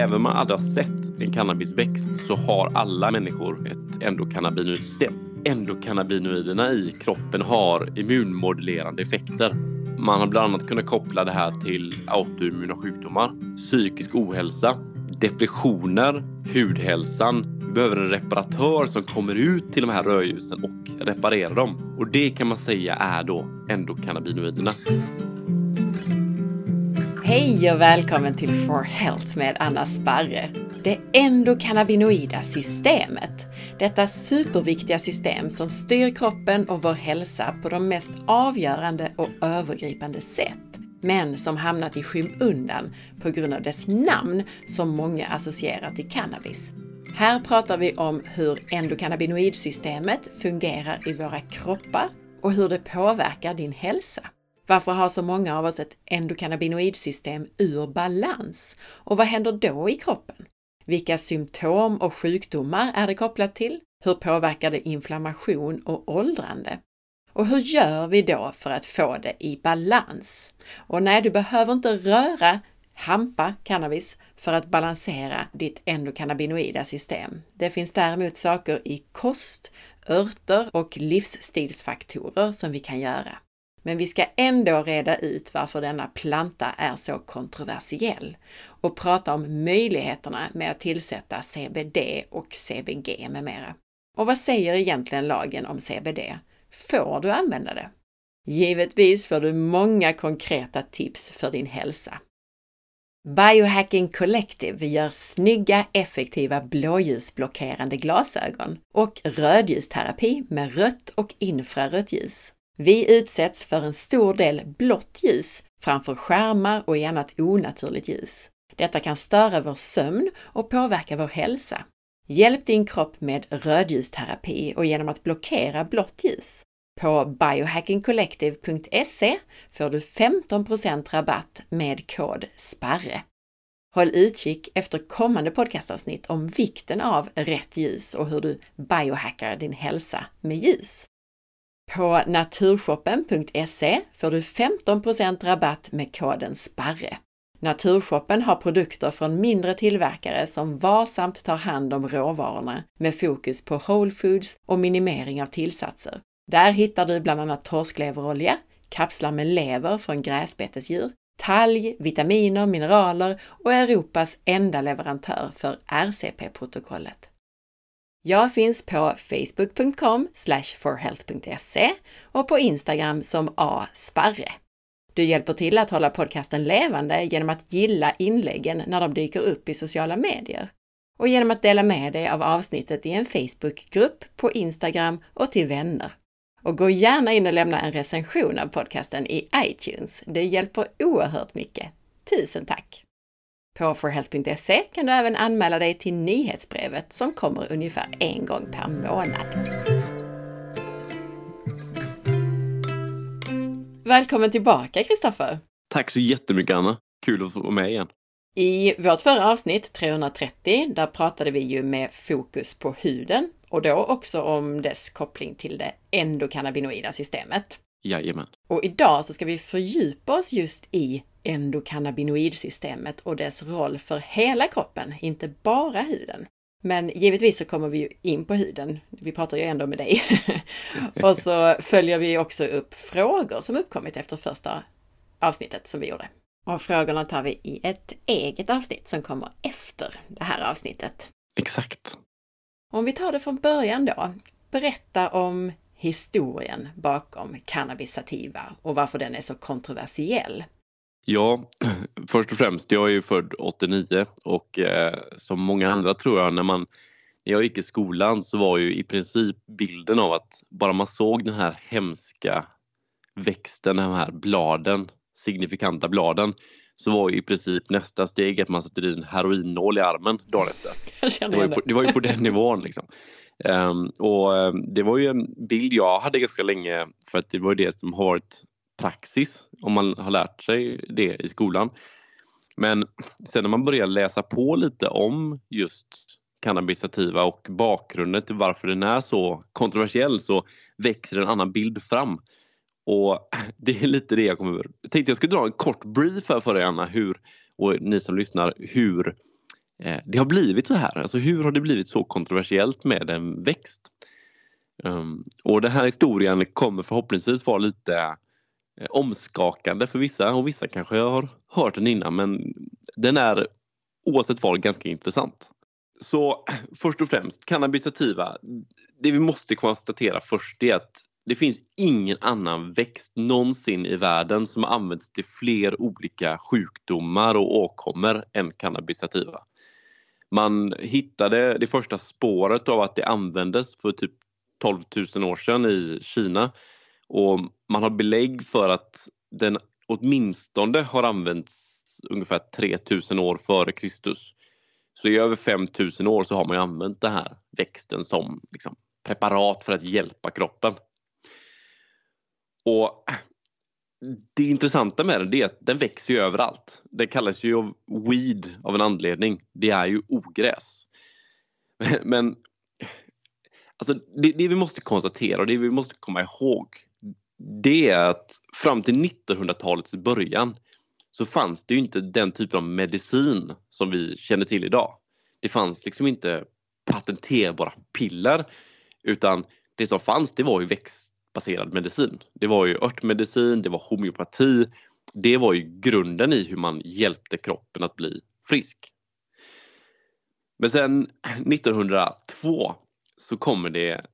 Även om man aldrig har sett en cannabisväxt så har alla människor ett endokannabinoidsystem. Endokannabinoiderna i kroppen har immunmodulerande effekter. Man har bland annat kunnat koppla det här till autoimmuna sjukdomar, psykisk ohälsa, depressioner, hudhälsan. Vi behöver en reparatör som kommer ut till de här rödljusen och reparerar dem. Och det kan man säga är då endokannabinoiderna. Hej och välkommen till For Health med Anna Sparre. Det endokannabinoida systemet. Detta superviktiga system som styr kroppen och vår hälsa på de mest avgörande och övergripande sätt. Men som hamnat i skymundan på grund av dess namn som många associerar till cannabis. Här pratar vi om hur endokannabinoidsystemet fungerar i våra kroppar och hur det påverkar din hälsa. Varför har så många av oss ett endokannabinoidsystem ur balans? Och vad händer då i kroppen? Vilka symptom och sjukdomar är det kopplat till? Hur påverkar det inflammation och åldrande? Och hur gör vi då för att få det i balans? Och nej, du behöver inte röra, hampa cannabis för att balansera ditt endokannabinoida system. Det finns däremot saker i kost, örter och livsstilsfaktorer som vi kan göra. Men vi ska ändå reda ut varför denna planta är så kontroversiell och prata om möjligheterna med att tillsätta CBD och CBG med mera. Och vad säger egentligen lagen om CBD? Får du använda det? Givetvis får du många konkreta tips för din hälsa. Biohacking Collective gör snygga, effektiva blåljusblockerande glasögon och rödljusterapi med rött och infrarött ljus. Vi utsätts för en stor del blått ljus framför skärmar och i annat onaturligt ljus. Detta kan störa vår sömn och påverka vår hälsa. Hjälp din kropp med rödljusterapi och genom att blockera blått ljus. På biohackingcollective.se får du 15% rabatt med kod SPARRE. Håll utkik efter kommande podcastavsnitt om vikten av rätt ljus och hur du biohackar din hälsa med ljus. På naturshoppen.se får du 15% rabatt med koden SPARRE. Naturshoppen har produkter från mindre tillverkare som varsamt tar hand om råvarorna med fokus på whole foods och minimering av tillsatser. Där hittar du bland annat torskleverolja, kapslar med lever från gräsbetesdjur, talg, vitaminer, mineraler och Europas enda leverantör för RCP-protokollet. Jag finns på facebook.com forhealth.se och på Instagram som asparre. Du hjälper till att hålla podcasten levande genom att gilla inläggen när de dyker upp i sociala medier och genom att dela med dig av avsnittet i en Facebookgrupp, på Instagram och till vänner. Och gå gärna in och lämna en recension av podcasten i iTunes. Det hjälper oerhört mycket. Tusen tack! På forhealth.se kan du även anmäla dig till nyhetsbrevet som kommer ungefär en gång per månad. Välkommen tillbaka Kristoffer! Tack så jättemycket Anna! Kul att få vara med igen. I vårt förra avsnitt, 330, där pratade vi ju med fokus på huden och då också om dess koppling till det endokannabinoida systemet. Jajamän. Och idag så ska vi fördjupa oss just i endokannabinoidsystemet och dess roll för hela kroppen, inte bara huden. Men givetvis så kommer vi ju in på huden. Vi pratar ju ändå med dig. och så följer vi också upp frågor som uppkommit efter första avsnittet som vi gjorde. Och frågorna tar vi i ett eget avsnitt som kommer efter det här avsnittet. Exakt. Om vi tar det från början då. Berätta om historien bakom cannabis sativa och varför den är så kontroversiell. Ja, först och främst, jag är ju född 89 och eh, som många andra tror jag, när man när jag gick i skolan så var ju i princip bilden av att bara man såg den här hemska växten, de här bladen, signifikanta bladen, så var ju i princip nästa steg att man sätter in heroinnål i armen dagen efter. Det var, på, det var, ju på, den nivån liksom. Um, och um, det var ju en bild jag hade ganska länge för att det var det som har varit praxis om man har lärt sig det i skolan. Men sen när man börjar läsa på lite om just cannabisativa och bakgrunden till varför den är så kontroversiell så växer en annan bild fram. Och det är lite det jag kommer... Jag tänkte jag skulle dra en kort brief här för dig Anna, hur, och ni som lyssnar, hur eh, Eh, det har blivit så här. Alltså hur har det blivit så kontroversiellt med en växt? Um, och den här historien kommer förhoppningsvis vara lite eh, omskakande för vissa och vissa kanske har hört den innan men den är oavsett vad ganska intressant. Så först och främst, cannabis sativa. Det vi måste konstatera först är att det finns ingen annan växt någonsin i världen som används till fler olika sjukdomar och åkommor än cannabis sativa. Man hittade det första spåret av att det användes för typ 12 000 år sedan i Kina och man har belägg för att den åtminstone har använts ungefär 3000 år före Kristus. Så i över 5000 år så har man använt den här växten som liksom, preparat för att hjälpa kroppen. Och det intressanta med den är att den växer ju överallt. Den kallas ju weed av en anledning. Det är ju ogräs. Men alltså, det, det vi måste konstatera och det vi måste komma ihåg det är att fram till 1900-talets början så fanns det ju inte den typen av medicin som vi känner till idag. Det fanns liksom inte patenterbara piller utan det som fanns det var ju växtbaserad medicin. Det var ju örtmedicin, det var homeopati. Det var ju grunden i hur man hjälpte kroppen att bli frisk. Men sen 1902 så kommer det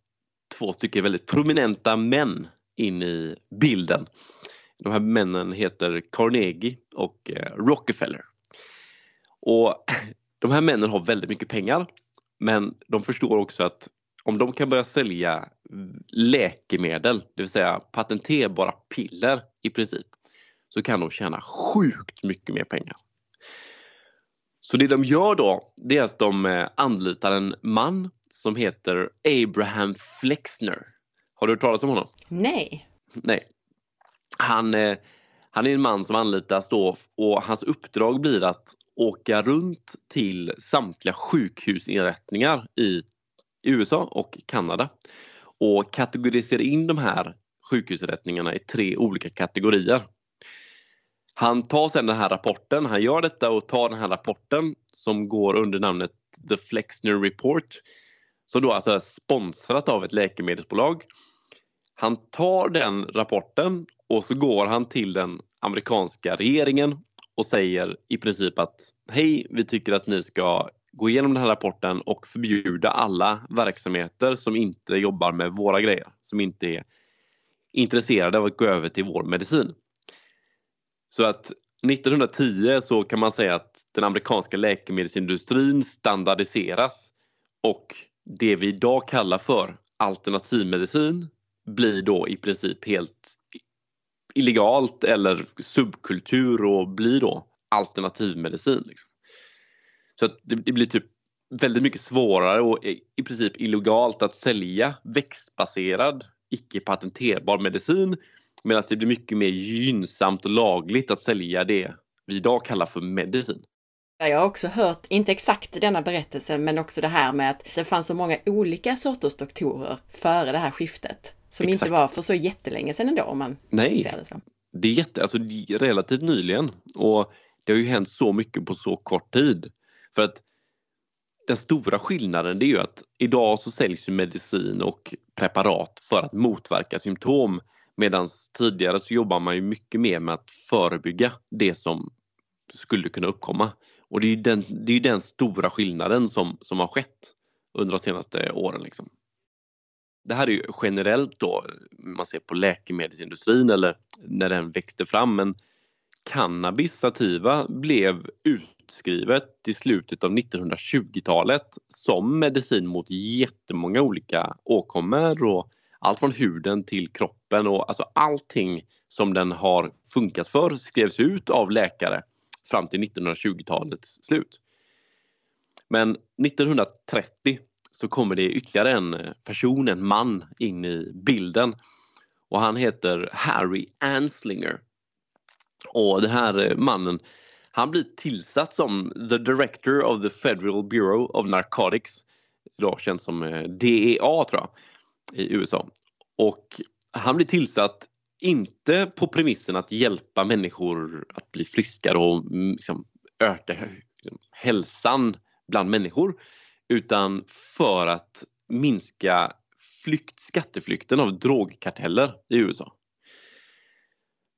två stycken väldigt prominenta män in i bilden. De här männen heter Carnegie och eh, Rockefeller. Och de här männen har väldigt mycket pengar men de förstår också att om de kan börja sälja läkemedel, det vill säga patenterbara piller i princip, så kan de tjäna sjukt mycket mer pengar. Så det de gör då, det är att de eh, anlitar en man som heter Abraham Flexner. Har du hört talas om honom? Nej. Nej. Han, eh, han är en man som anlitas då och hans uppdrag blir att åka runt till samtliga sjukhusinrättningar i USA och Kanada och kategoriserar in de här sjukhusinrättningarna i tre olika kategorier. Han tar sedan den här rapporten, han gör detta och tar den här rapporten som går under namnet The Flexner Report som då alltså är sponsrat av ett läkemedelsbolag. Han tar den rapporten och så går han till den amerikanska regeringen och säger i princip att hej, vi tycker att ni ska gå igenom den här rapporten och förbjuda alla verksamheter som inte jobbar med våra grejer, som inte är intresserade av att gå över till vår medicin. Så att 1910 så kan man säga att den amerikanska läkemedelsindustrin standardiseras och det vi idag kallar för alternativmedicin blir då i princip helt illegalt eller subkultur och blir då alternativmedicin. Liksom. Så att det, det, blir typ väldigt mycket svårare och i princip illegalt att sälja växtbaserad icke patenterbar medicin medan det blir mycket mer gynnsamt och lagligt att sälja det vi idag kallar för medicin. Jag har också hört, inte exakt denna berättelsen, men också det här med att det fanns så många olika sorters doktorer före det här skiftet. Som exakt. inte var för så jättelänge sedan ändå om man Nej. ser det så. Det är jätte, alltså relativt nyligen och det har ju hänt så mycket på så kort tid. För att den stora skillnaden det är ju att idag så säljs ju medicin och preparat för att motverka symptom medan tidigare så jobbar man ju mycket mer med att förebygga det som skulle kunna uppkomma. Och det är ju den, det är den stora skillnaden som, som har skett under de senaste åren. Liksom. Det här är ju generellt då, man ser på läkemedelsindustrin eller när den växte fram, men cannabis sativa blev utskrivet i slutet av 1920-talet som medicin mot jättemånga olika åkommor och allt från huden till kroppen och alltså allting som den har funkat för skrevs ut av läkare fram till 1920-talets slut. Men 1930 så kommer det ytterligare en person, en man, in i bilden. Och han heter Harry Anslinger. Och den här eh, mannen, han blir tillsatt som the director of the Federal Bureau of Narcotics, idag känd som eh, DEA tror jag, i USA. Och han blir tillsatt inte på premissen att hjälpa människor att bli friskare och mm, liksom öka liksom, hälsan bland människor utan för att minska flykt, skatteflykten av drogkarteller i USA.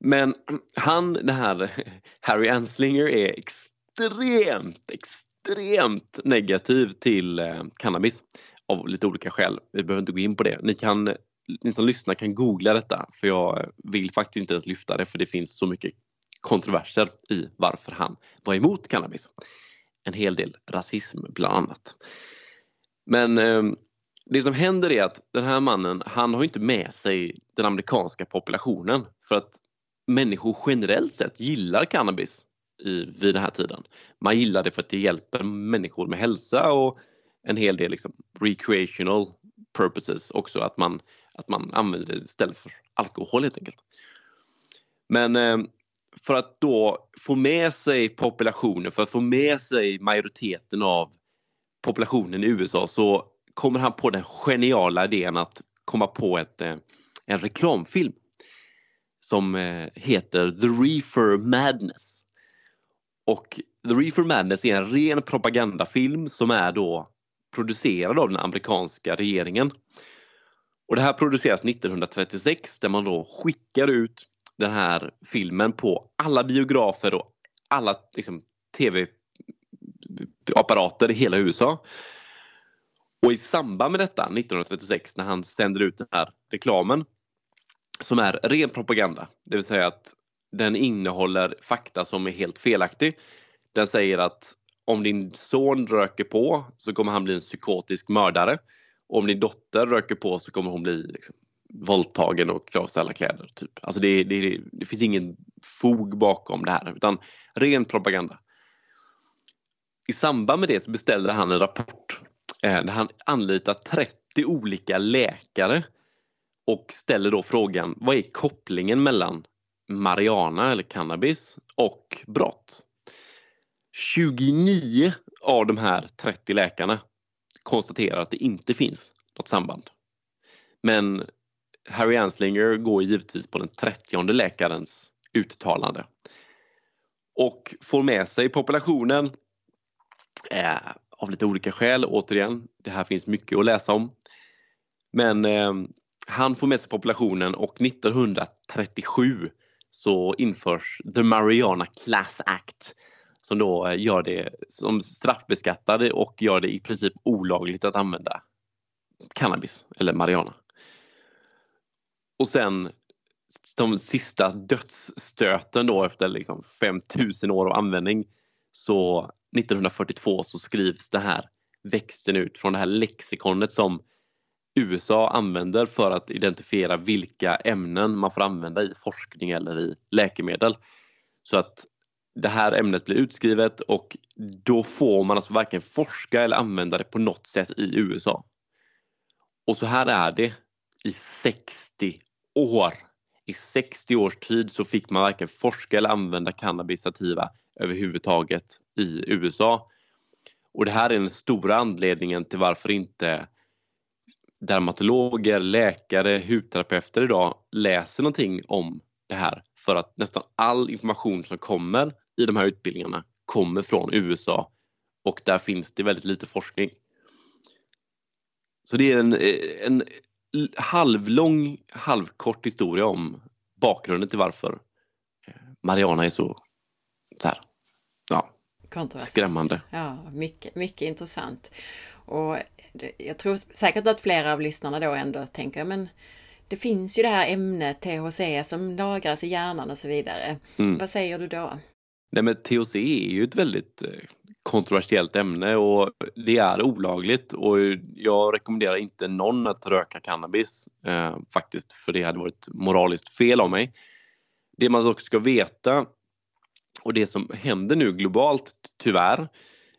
Men han, den här Harry Anslinger är extremt, extremt negativ till eh, cannabis av lite olika skäl. Vi behöver inte gå in på det. Ni, kan, ni som lyssnar kan googla detta för jag vill faktiskt inte ens lyfta det för det finns så mycket kontroverser i varför han var emot cannabis. En hel del rasism bland annat. Men eh, det som händer är att den här mannen, han har inte med sig den amerikanska populationen för att människor generellt sett gillar cannabis i, vid den här tiden. Man gillar det för att det hjälper människor med hälsa och en hel del liksom recreational purposes också, att man, att man använder det istället för alkohol helt enkelt. Men eh, för att då få med sig populationen, för att få med sig majoriteten av populationen i USA så kommer han på den geniala idén att komma på ett, eh, en reklamfilm som eh, heter The Reefer Madness. Och The Reefer Madness är en ren propagandafilm som är då producerad av den amerikanska regeringen. Och det här produceras 1936 där man då skickar ut den här filmen på alla biografer och alla liksom, tv-apparater i hela USA. Och i samband med detta 1936 när han sänder ut den här reklamen som är ren propaganda, det vill säga att den innehåller fakta som är helt felaktig. Den säger att om din son röker på så kommer han bli en psykotisk mördare. Och om din dotter röker på så kommer hon bli liksom, våldtagen och av sig alla kläder. Typ. Alltså det, det, det, finns ingen fog bakom det här utan ren propaganda. I samband med det så beställde han en rapport eh, där han anlitar 30 olika läkare och ställer då frågan vad är kopplingen mellan marijuana eller cannabis och brott? 29 av de här 30 läkarna konstaterar att det inte finns något samband. Men Harry Anslinger går givetvis på den 30 läkarens uttalande och får med sig populationen eh, av lite olika skäl. Återigen, det här finns mycket att läsa om. Men eh, han får med sig populationen och 1937 så införs The Mariana Class Act som då eh, gör det som straffbeskattade och gör det i princip olagligt att använda cannabis eller marijuana. Och sen de sista dödsstöten då efter liksom 5000 år av användning så 1942 så skrivs det här växten ut från det här lexikonet som USA använder för att identifiera vilka ämnen man får använda i forskning eller i läkemedel. Så att det här ämnet blir utskrivet och då får man alltså varken forska eller använda det på något sätt i USA. Och så här är det i 60 år. I 60 års tid så fick man varken forska eller använda cannabis sativa överhuvudtaget i USA. Och det här är den stora anledningen till varför inte dermatologer, läkare, hudterapeuter idag läser någonting om det här för att nästan all information som kommer i de här utbildningarna kommer från USA och där finns det väldigt lite forskning. Så det är en, en halvlång, halvkort historia om bakgrunden till varför Mariana är så, så här, ja, skrämmande. Ja, mycket, mycket intressant. Och jag tror säkert att flera av lyssnarna då ändå tänker, men det finns ju det här ämnet THC som lagras i hjärnan och så vidare. Mm. Vad säger du då? Nej men THC är ju ett väldigt eh, kontroversiellt ämne och det är olagligt och jag rekommenderar inte någon att röka cannabis eh, faktiskt för det hade varit moraliskt fel av mig. Det man också ska veta och det som händer nu globalt tyvärr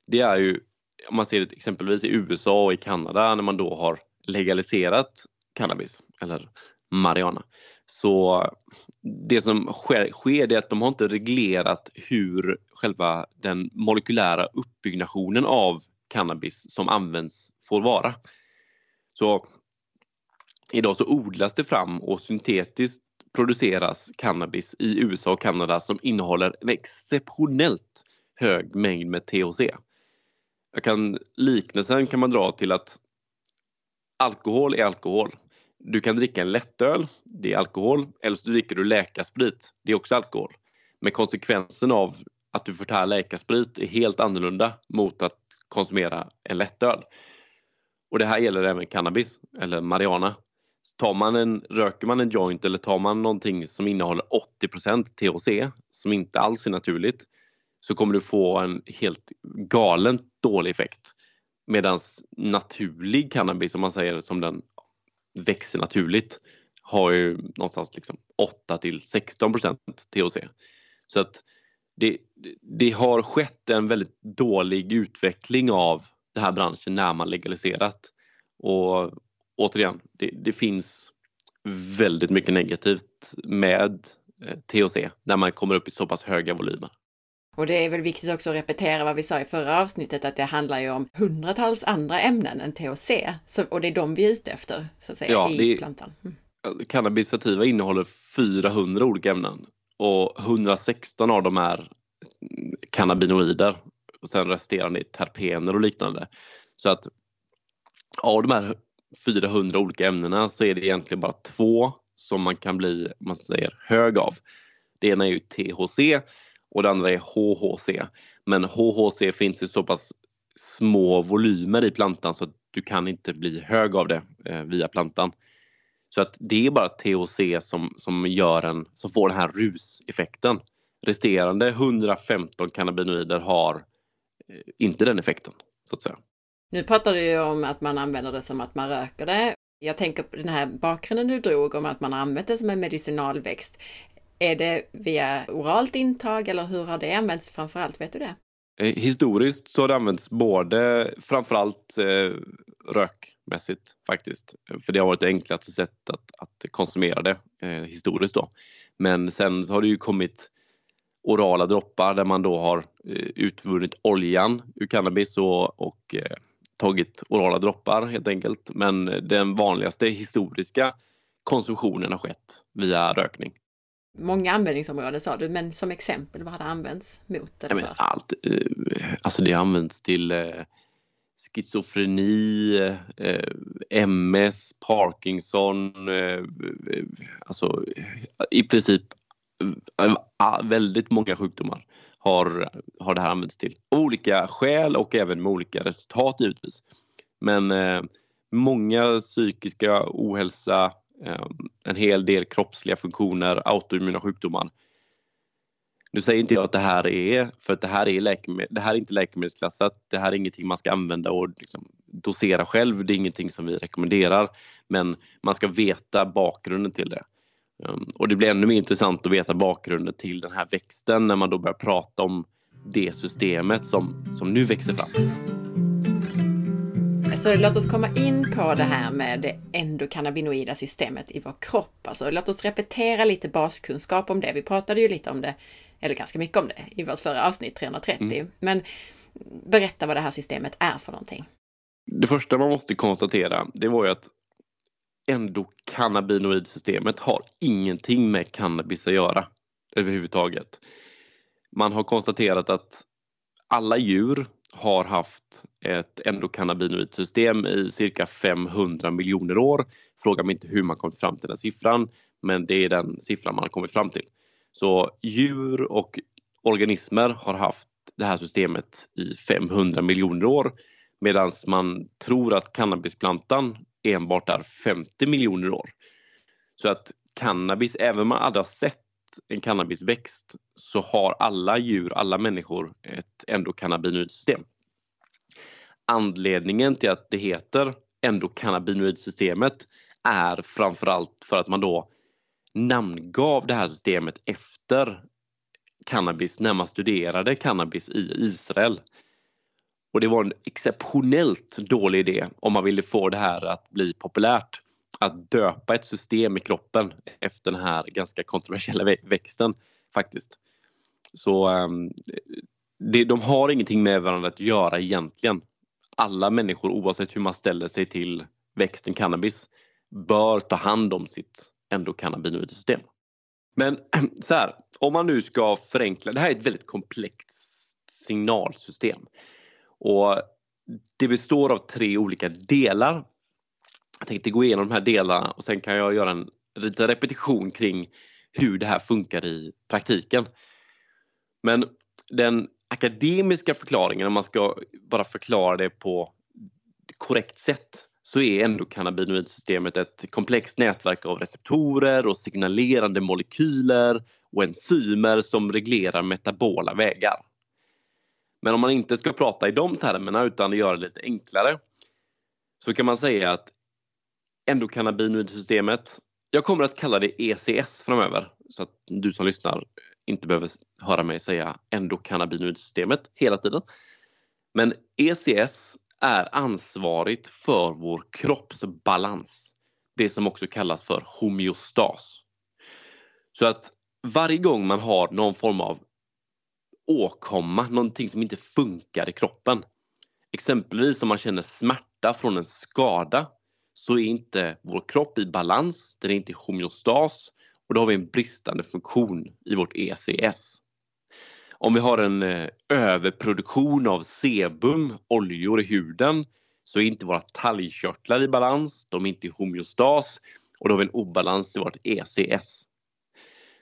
det är ju om man ser det exempelvis i USA och i Kanada när man då har legaliserat cannabis eller marijuana. Så det som sker, sker är att de har inte reglerat hur själva den molekylära uppbyggnationen av cannabis som används får vara. Så idag så odlas det fram och syntetiskt produceras cannabis i USA och Kanada som innehåller en exceptionellt hög mängd med THC jag kan, liknelsen kan man dra till att alkohol är alkohol. Du kan dricka en lättöl, det är alkohol, eller så dricker du läkarsprit, det är också alkohol. Men konsekvensen av att du förtär läkarsprit är helt annorlunda mot att konsumera en lättöl. Och det här gäller även cannabis eller marijuana. Tar man en, röker man en joint eller tar man någonting som innehåller 80% THC som inte alls är naturligt så kommer du få en helt galet dålig effekt. Medan naturlig cannabis, om man säger som den växer naturligt, har ju någonstans liksom 8 till 16 THC. Så att det, det har skett en väldigt dålig utveckling av den här branschen när man legaliserat. Och återigen, det, det finns väldigt mycket negativt med eh, THC när man kommer upp i så pass höga volymer. Och det är väl viktigt också att repetera vad vi sa i förra avsnittet, att det handlar ju om hundratals andra ämnen än THC. Så, och det är de vi är ute efter, så att säga, ja, i plantan. Mm. Cannabis sativa innehåller 400 olika ämnen och 116 av dem är cannabinoider och sen resterande är terpener och liknande. Så att av de här 400 olika ämnena så är det egentligen bara två som man kan bli, man säger, hög av. Det ena är ju THC och det andra är HHC. Men HHC finns i så pass små volymer i plantan så att du kan inte bli hög av det eh, via plantan. Så att det är bara THC som, som, gör en, som får den här ruseffekten. Resterande 115 cannabinoider har eh, inte den effekten, så att säga. Nu pratar du ju om att man använder det som att man röker det. Jag tänker på den här bakgrunden du drog om att man har använt det som en medicinalväxt. Är det via oralt intag eller hur har det använts framförallt? Vet du det? Eh, historiskt så har det använts både framförallt eh, rökmässigt faktiskt. För det har varit det enklaste sättet att, att konsumera det eh, historiskt då. Men sen har det ju kommit orala droppar där man då har eh, utvunnit oljan ur cannabis och, och eh, tagit orala droppar helt enkelt. Men den vanligaste historiska konsumtionen har skett via rökning. Många användningsområden sa du, men som exempel, vad har det använts mot? Eller för? allt, eh, alltså det används till eh, schizofreni, eh, MS, Parkinson, alltså i princip väldigt många sjukdomar har, har det här använts till. Olika skäl och även med olika resultat givetvis. Men många psykiska ohälsa, Ehm, en hel del kroppsliga funktioner, autoimmuna sjukdomar. Nu säger inte jag att det här är, för att det här är, läkemedel, det här är inte läkemedelsklassat. Det här är ingenting man ska använda och liksom dosera själv. Det är ingenting som vi rekommenderar. Men man ska veta bakgrunden till det. Ehm, och det blir ännu mer intressant att veta bakgrunden till den här växten när man då börjar prata om det systemet som, som nu växer fram. Så låt oss komma in på det här med det endokannabinoida systemet i vår kropp. Alltså, låt oss repetera lite baskunskap om det. Vi pratade ju lite om det, eller ganska mycket om det, i vårt förra avsnitt 330. Mm. Men berätta vad det här systemet är för någonting. Det första man måste konstatera, det var ju att endokannabinoidsystemet har ingenting med cannabis att göra överhuvudtaget. Man har konstaterat att alla djur har haft ett endokannabinoidsystem i cirka 500 miljoner år. Fråga mig inte hur man kommit fram till den siffran, men det är den siffran man har kommit fram till. Så djur och organismer har haft det här systemet i 500 miljoner år medan man tror att cannabisplantan enbart är 50 miljoner år. Så att cannabis, även om man aldrig har sett en cannabisväxt så har alla djur, alla människor ett endokannabinoidsystem. Anledningen till att det heter endokannabinoidsystemet är framförallt för att man då namngav det här systemet efter cannabis när man studerade cannabis i Israel. Och det var en exceptionellt dålig idé om man ville få det här att bli populärt. Att döpa ett system i kroppen efter den här ganska kontroversiella växten faktiskt. Så um, det, de har ingenting med varandra att göra egentligen. Alla människor oavsett hur man ställer sig till växten cannabis bör ta hand om sitt endokannabinoidsystem. Men så här, om man nu ska förenkla, det här är ett väldigt komplext signalsystem. Och det består av tre olika delar. Jag tänkte gå igenom de här delarna och sen kan jag göra en liten repetition kring hur det här funkar i praktiken. Men den akademiska förklaringen, om man ska bara förklara det på korrekt sätt, så är endokannabinoidsystemet ett komplext nätverk av receptorer och signalerande molekyler och enzymer som reglerar metabola vägar. Men om man inte ska prata i de termerna utan göra det lite enklare så kan man säga att endokannabinoidsystemet, jag kommer att kalla det ECS framöver så att du som lyssnar inte behöver höra mig säga endokannabinoidsystemet hela tiden. Men ECS är ansvarigt för vår kroppsbalans. Det som också kallas för homeostas. Så att varje gång man har någon form av åkomma, någonting som inte funkar i kroppen. Exempelvis om man känner smärta från en skada så är inte vår kropp i balans, den är inte i homeostas och då har vi en bristande funktion i vårt ECS. Om vi har en eh, överproduktion av sebum, oljor i huden, så är inte våra talgkörtlar i balans, de är inte i homeostas och då har vi en obalans i vårt ECS.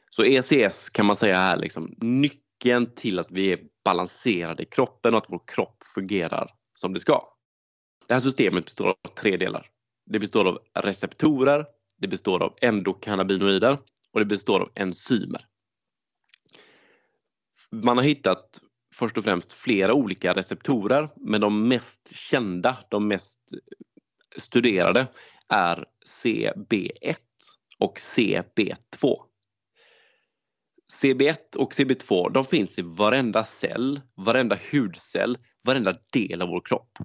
Så ECS kan man säga är liksom nyckeln till att vi är balanserade i kroppen och att vår kropp fungerar som det ska. Det här systemet består av tre delar. Det består av receptorer, det består av endokannabinoider och det består av enzymer. Man har hittat först och främst flera olika receptorer men de mest kända, de mest studerade är CB1 och CB2. CB1 och CB2 de finns i varenda cell, varenda hudcell, varenda del av vår kropp.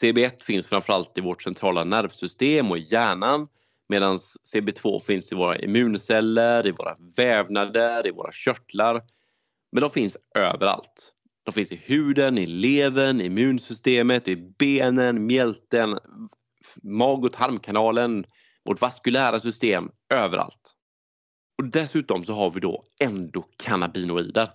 CB1 finns framförallt i vårt centrala nervsystem och i hjärnan medan CB2 finns i våra immunceller, i våra vävnader, i våra körtlar. Men de finns överallt. De finns i huden, i levern, i immunsystemet, i benen, mjälten, mag och tarmkanalen, vårt vaskulära system, överallt. Och dessutom så har vi då endokannabinoider.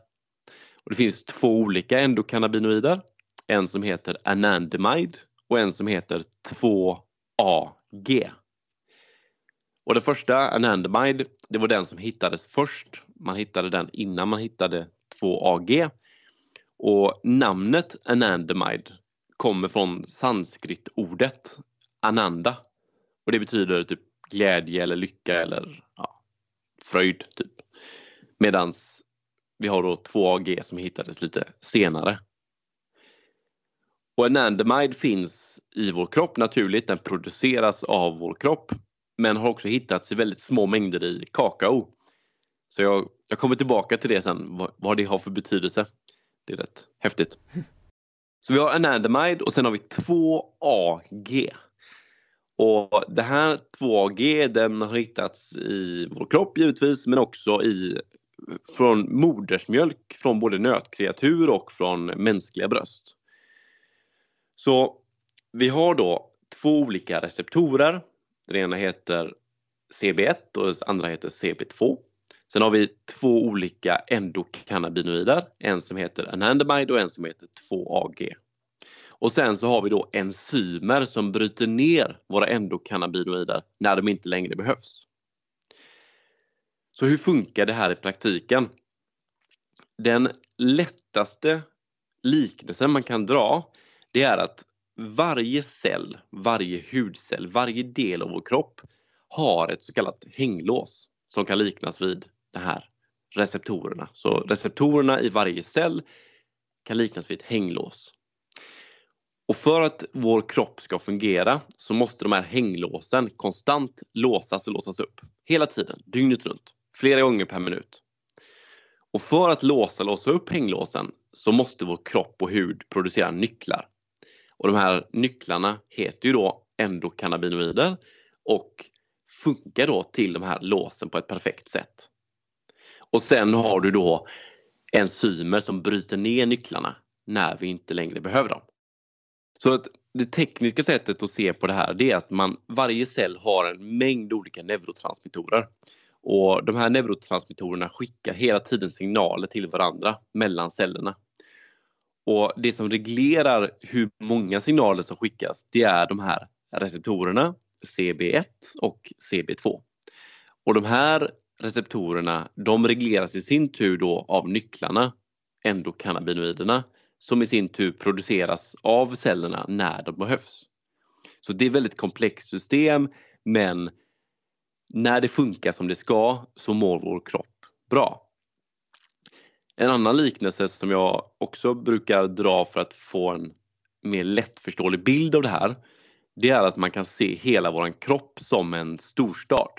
Och det finns två olika endokannabinoider. En som heter anandamide och en som heter 2AG. Och den första, anandamide, det var den som hittades först. Man hittade den innan man hittade 2AG. Och namnet anandamide kommer från sanskritordet ananda. Och det betyder typ glädje eller lycka eller ja, fröjd. Typ. Medans vi har då 2AG som hittades lite senare. Och anandamide finns i vår kropp naturligt, den produceras av vår kropp men har också hittats i väldigt små mängder i kakao. Så jag, jag kommer tillbaka till det sen, vad, vad det har för betydelse. Det är rätt häftigt. Så vi har anandamide och sen har vi 2AG. Och det här 2AG den har hittats i vår kropp givetvis men också i från modersmjölk från både nötkreatur och från mänskliga bröst. Så vi har då två olika receptorer. Den ena heter CB1 och den andra heter CB2. Sen har vi två olika endokannabinoider, en som heter anandamide och en som heter 2AG. Och sen så har vi då enzymer som bryter ner våra endokannabinoider när de inte längre behövs. Så hur funkar det här i praktiken? Den lättaste liknelsen man kan dra det är att varje cell, varje hudcell, varje del av vår kropp har ett så kallat hänglås som kan liknas vid de här receptorerna. Så receptorerna i varje cell kan liknas vid ett hänglås. Och för att vår kropp ska fungera så måste de här hänglåsen konstant låsas och låsas upp. Hela tiden, dygnet runt, flera gånger per minut. Och för att låsa och låsa upp hänglåsen så måste vår kropp och hud producera nycklar och de här nycklarna heter ju då endokannabinoider och funkar då till de här låsen på ett perfekt sätt. Och sen har du då enzymer som bryter ner nycklarna när vi inte längre behöver dem. Så att det tekniska sättet att se på det här det är att man, varje cell har en mängd olika neurotransmittorer. Och de här neurotransmittorerna skickar hela tiden signaler till varandra mellan cellerna. Och det som reglerar hur många signaler som skickas, det är de här receptorerna CB1 och CB2. Och de här receptorerna, de regleras i sin tur då av nycklarna, endokannabinoiderna, som i sin tur produceras av cellerna när de behövs. Så det är ett väldigt komplext system men när det funkar som det ska så mår vår kropp bra. En annan liknelse som jag också brukar dra för att få en mer lättförståelig bild av det här det är att man kan se hela våran kropp som en storstad.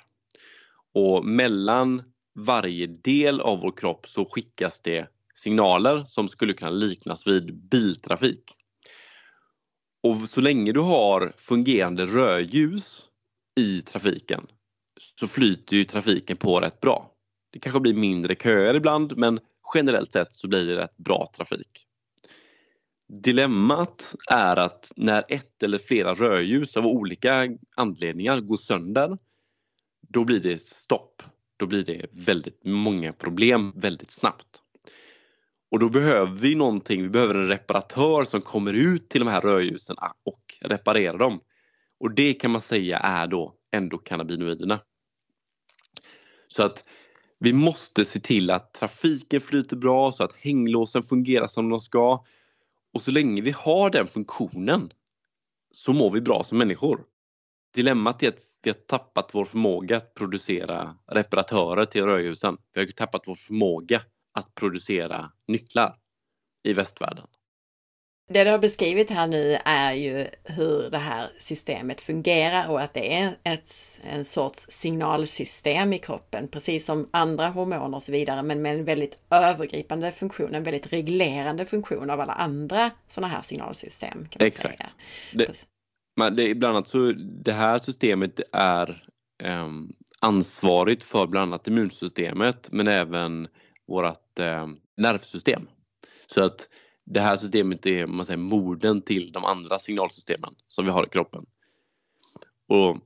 Och mellan varje del av vår kropp så skickas det signaler som skulle kunna liknas vid biltrafik. Och så länge du har fungerande rödljus i trafiken så flyter ju trafiken på rätt bra. Det kanske blir mindre köer ibland men generellt sett så blir det rätt bra trafik. Dilemmat är att när ett eller flera rödljus av olika anledningar går sönder då blir det stopp. Då blir det väldigt många problem väldigt snabbt. Och då behöver vi någonting, vi behöver en reparatör som kommer ut till de här rödljusen och reparerar dem. Och det kan man säga är då endokannabinoiderna. Så att vi måste se till att trafiken flyter bra så att hänglåsen fungerar som de ska. Och så länge vi har den funktionen så mår vi bra som människor. Dilemmat är att vi har tappat vår förmåga att producera reparatörer till rödljusen. Vi har tappat vår förmåga att producera nycklar i västvärlden. Det du har beskrivit här nu är ju hur det här systemet fungerar och att det är ett, en sorts signalsystem i kroppen, precis som andra hormoner och så vidare, men med en väldigt övergripande funktion, en väldigt reglerande funktion av alla andra sådana här signalsystem. Exakt. Det, men det, bland annat så det här systemet är eh, ansvarigt för bland annat immunsystemet men även vårt eh, nervsystem. Så att det här systemet är man säger, morden till de andra signalsystemen som vi har i kroppen. Och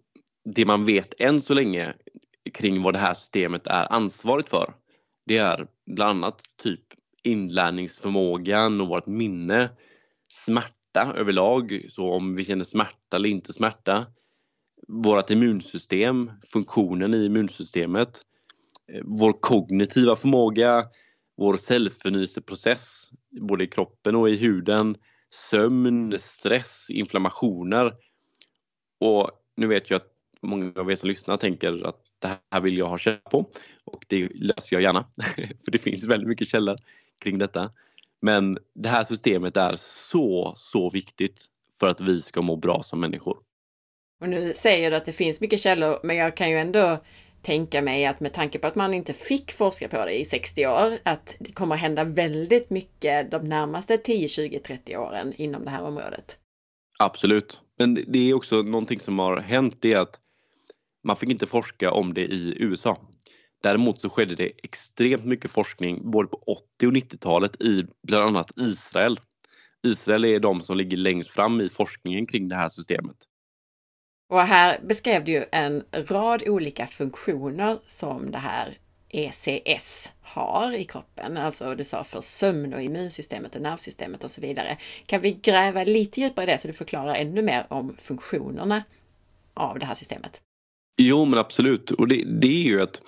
Det man vet än så länge kring vad det här systemet är ansvarigt för det är bland annat typ inlärningsförmågan och vårt minne, smärta överlag, så om vi känner smärta eller inte smärta, vårt immunsystem, funktionen i immunsystemet, eh, vår kognitiva förmåga, vår cellförnyelseprocess både i kroppen och i huden, sömn, stress, inflammationer. Och nu vet jag att många av er som lyssnar tänker att det här vill jag ha källa på och det löser jag gärna för det finns väldigt mycket källor kring detta. Men det här systemet är så, så viktigt för att vi ska må bra som människor. Och nu säger du att det finns mycket källor, men jag kan ju ändå tänka mig att med tanke på att man inte fick forska på det i 60 år, att det kommer hända väldigt mycket de närmaste 10, 20, 30 åren inom det här området. Absolut. Men det är också någonting som har hänt det är att man fick inte forska om det i USA. Däremot så skedde det extremt mycket forskning både på 80 och 90-talet i bland annat Israel. Israel är de som ligger längst fram i forskningen kring det här systemet. Och här beskrev du ju en rad olika funktioner som det här ECS har i kroppen. Alltså du sa för sömn och immunsystemet och nervsystemet och så vidare. Kan vi gräva lite djupare i det så du förklarar ännu mer om funktionerna av det här systemet? Jo men absolut och det, det är ju att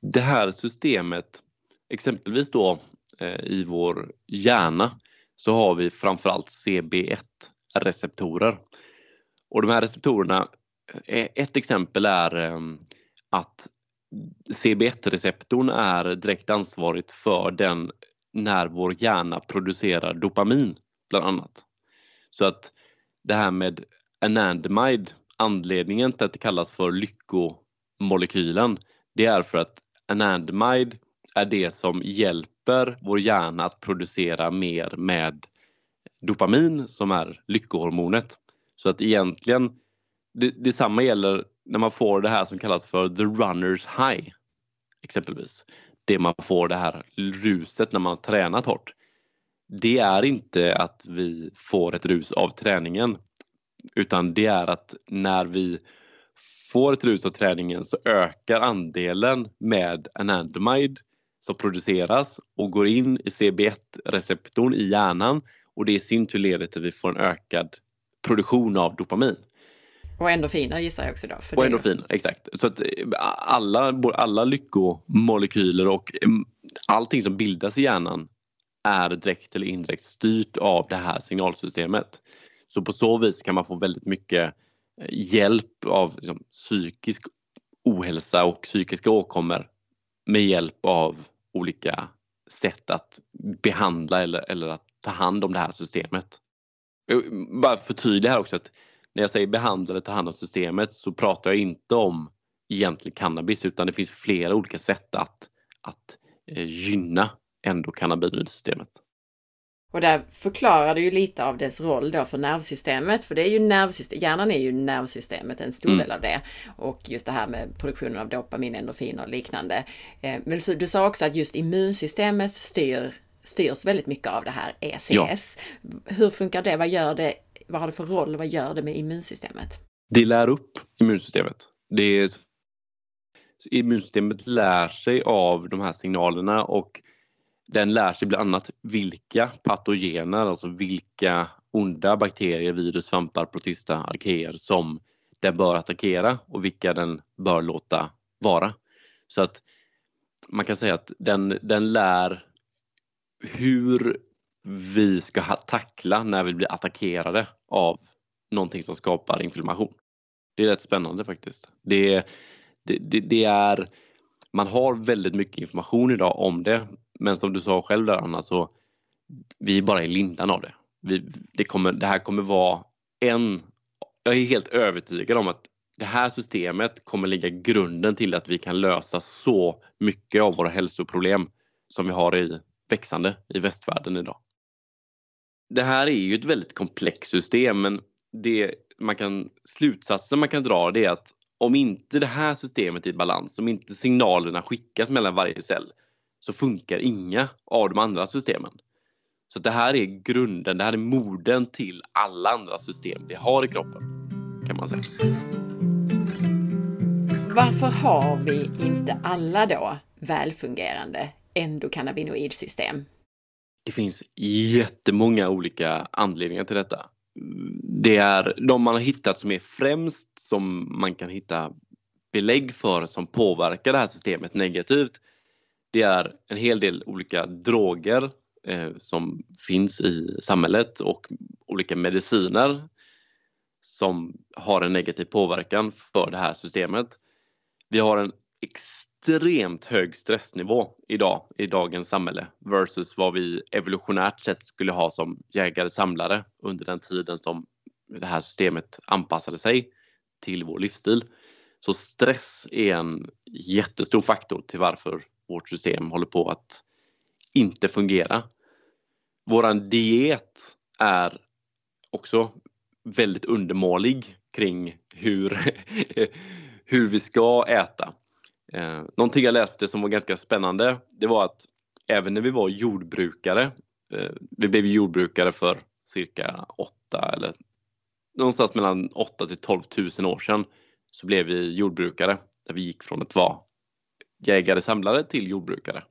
det här systemet exempelvis då eh, i vår hjärna så har vi framförallt CB1 receptorer. Och de här receptorerna Eh, ett exempel är ehm, att CB1-receptorn är direkt ansvarigt för den när vår hjärna producerar dopamin bland annat. Så att det här med anandamide, anledningen till att det kallas för lyckomolekylen, det är för att anandamide är det som hjälper vår hjärna att producera mer med dopamin som är lyckohormonet. Så att egentligen det, detsamma gäller när man får det här som kallas för the runners high. Exempelvis. Det man får det här ruset när man har tränat hårt. Det är inte att vi får ett rus av träningen utan det är att när vi får ett rus av träningen så ökar andelen med anandamide som produceras och går in i CB1-receptorn i hjärnan och det i sin tur leder till att vi får en ökad produktion av dopamin. Och endorfiner gissar jag också då. och endorfiner, exakt. Så att alla, alla lyckomolekyler och mm, allting som bildas i hjärnan är direkt eller indirekt styrt av det här signalsystemet. Så på så vis kan man få väldigt mycket eh, hjälp av liksom, psykisk ohälsa och psykiska åkommor med hjälp av olika sätt att behandla eller, eller att ta hand om det här systemet. Bara förtydliga här också att när jag säger behandla eller ta hand om systemet så pratar jag inte om egentligen cannabis utan det finns flera olika sätt att, att eh, gynna endokannabinoidsystemet. Och där förklarar du ju lite av dess roll då för nervsystemet, för det är ju nervsystem, hjärnan är ju nervsystemet, en stor mm. del av det. Och just det här med produktionen av dopamin, endorfiner och liknande. Eh, men du sa också att just immunsystemet styr, styrs väldigt mycket av det här ECS. Ja. Hur funkar det? Vad gör det? Vad har det för roll? Vad gör det med immunsystemet? Det lär upp immunsystemet. Det är, immunsystemet lär sig av de här signalerna och den lär sig bland annat vilka patogener, alltså vilka onda bakterier, virus, svampar, protista, arkeer som den bör attackera och vilka den bör låta vara. Så att man kan säga att den, den lär hur vi ska tackla när vi blir attackerade av någonting som skapar inflammation. Det är rätt spännande faktiskt. Det, det, det, det är, man har väldigt mycket information idag om det men som du sa själv där Anna, så vi är bara i lindan av det. Vi, det, kommer, det här kommer vara en... Jag är helt övertygad om att det här systemet kommer lägga grunden till att vi kan lösa så mycket av våra hälsoproblem som vi har i växande i västvärlden idag. Det här är ju ett väldigt komplext system men det man kan, slutsatsen man kan dra det är att om inte det här systemet är i balans, om inte signalerna skickas mellan varje cell, så funkar inga av de andra systemen. Så det här är grunden, det här är moden till alla andra system vi har i kroppen. Kan man säga. Varför har vi inte alla då välfungerande endokannabinoidsystem? Det finns jättemånga olika anledningar till detta. Det är de man har hittat som är främst som man kan hitta belägg för som påverkar det här systemet negativt det är en hel del olika droger eh, som finns i samhället och olika mediciner som har en negativ påverkan för det här systemet. Vi har en extremt hög stressnivå idag i dagens samhälle versus vad vi evolutionärt sett skulle ha som jägare-samlare under den tiden som det här systemet anpassade sig till vår livsstil. Så stress är en jättestor faktor till varför vårt system håller på att inte fungera. Våran diet är också väldigt undermålig kring hur, hur vi ska äta. Eh, någonting jag läste som var ganska spännande det var att även när vi var jordbrukare, eh, vi blev jordbrukare för cirka 8 eller någonstans mellan 8 till 12 000 år sedan så blev vi jordbrukare där vi gick från att vara jägare-samlare till jordbrukare.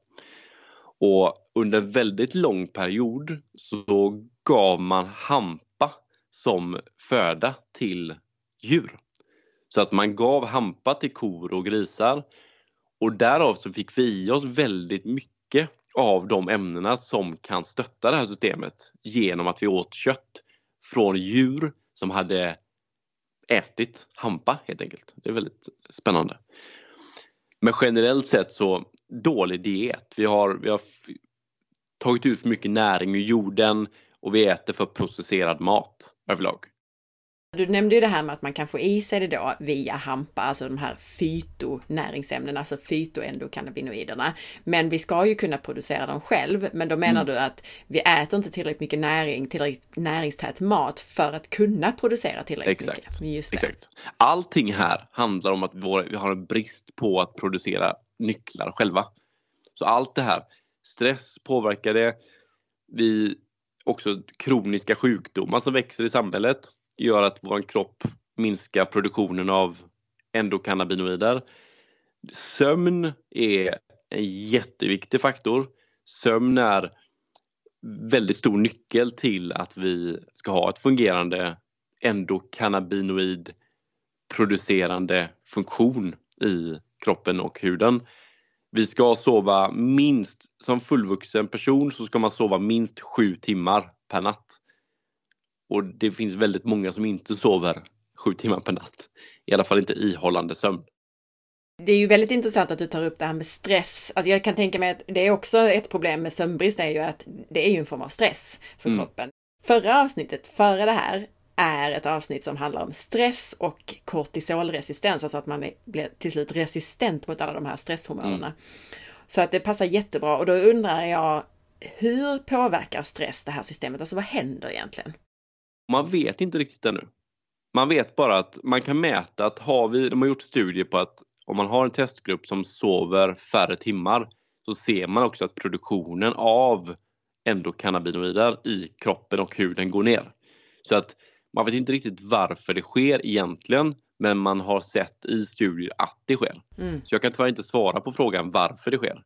Och under en väldigt lång period så gav man hampa som föda till djur. Så att man gav hampa till kor och grisar och därav så fick vi i oss väldigt mycket av de ämnena som kan stötta det här systemet genom att vi åt kött från djur som hade ätit hampa helt enkelt. Det är väldigt spännande. Men generellt sett så dålig diet. Vi har, vi har tagit ut för mycket näring ur jorden och vi äter för processerad mat överlag. Du nämnde ju det här med att man kan få i sig det då via hampa, alltså de här fytonäringsämnena, alltså fytoendokannabinoiderna. Men vi ska ju kunna producera dem själv. Men då menar mm. du att vi äter inte tillräckligt mycket näring, tillräckligt näringstät mat för att kunna producera tillräckligt Exakt. mycket. Just det. Exakt. Allting här handlar om att vi har en brist på att producera nycklar själva. Så allt det här, stress påverkar det. Vi också kroniska sjukdomar som växer i samhället gör att vår kropp minskar produktionen av endokannabinoider. Sömn är en jätteviktig faktor. Sömn är väldigt stor nyckel till att vi ska ha ett fungerande endokannabinoid producerande funktion i kroppen och huden. Vi ska sova minst, som fullvuxen person så ska man sova minst sju timmar per natt. Och det finns väldigt många som inte sover sju timmar per natt. I alla fall inte ihållande sömn. Det är ju väldigt intressant att du tar upp det här med stress. Alltså jag kan tänka mig att det är också ett problem med sömnbrist är ju att det är ju en form av stress för mm. kroppen. Förra avsnittet, före det här, är ett avsnitt som handlar om stress och kortisolresistens, alltså att man blir till slut resistent mot alla de här stresshormonerna. Mm. Så att det passar jättebra och då undrar jag, hur påverkar stress det här systemet? Alltså vad händer egentligen? Man vet inte riktigt ännu. Man vet bara att man kan mäta att har vi, de har gjort studier på att om man har en testgrupp som sover färre timmar så ser man också att produktionen av endokannabinoider i kroppen och huden går ner. Så att man vet inte riktigt varför det sker egentligen men man har sett i studier att det sker. Mm. Så jag kan tyvärr inte svara på frågan varför det sker.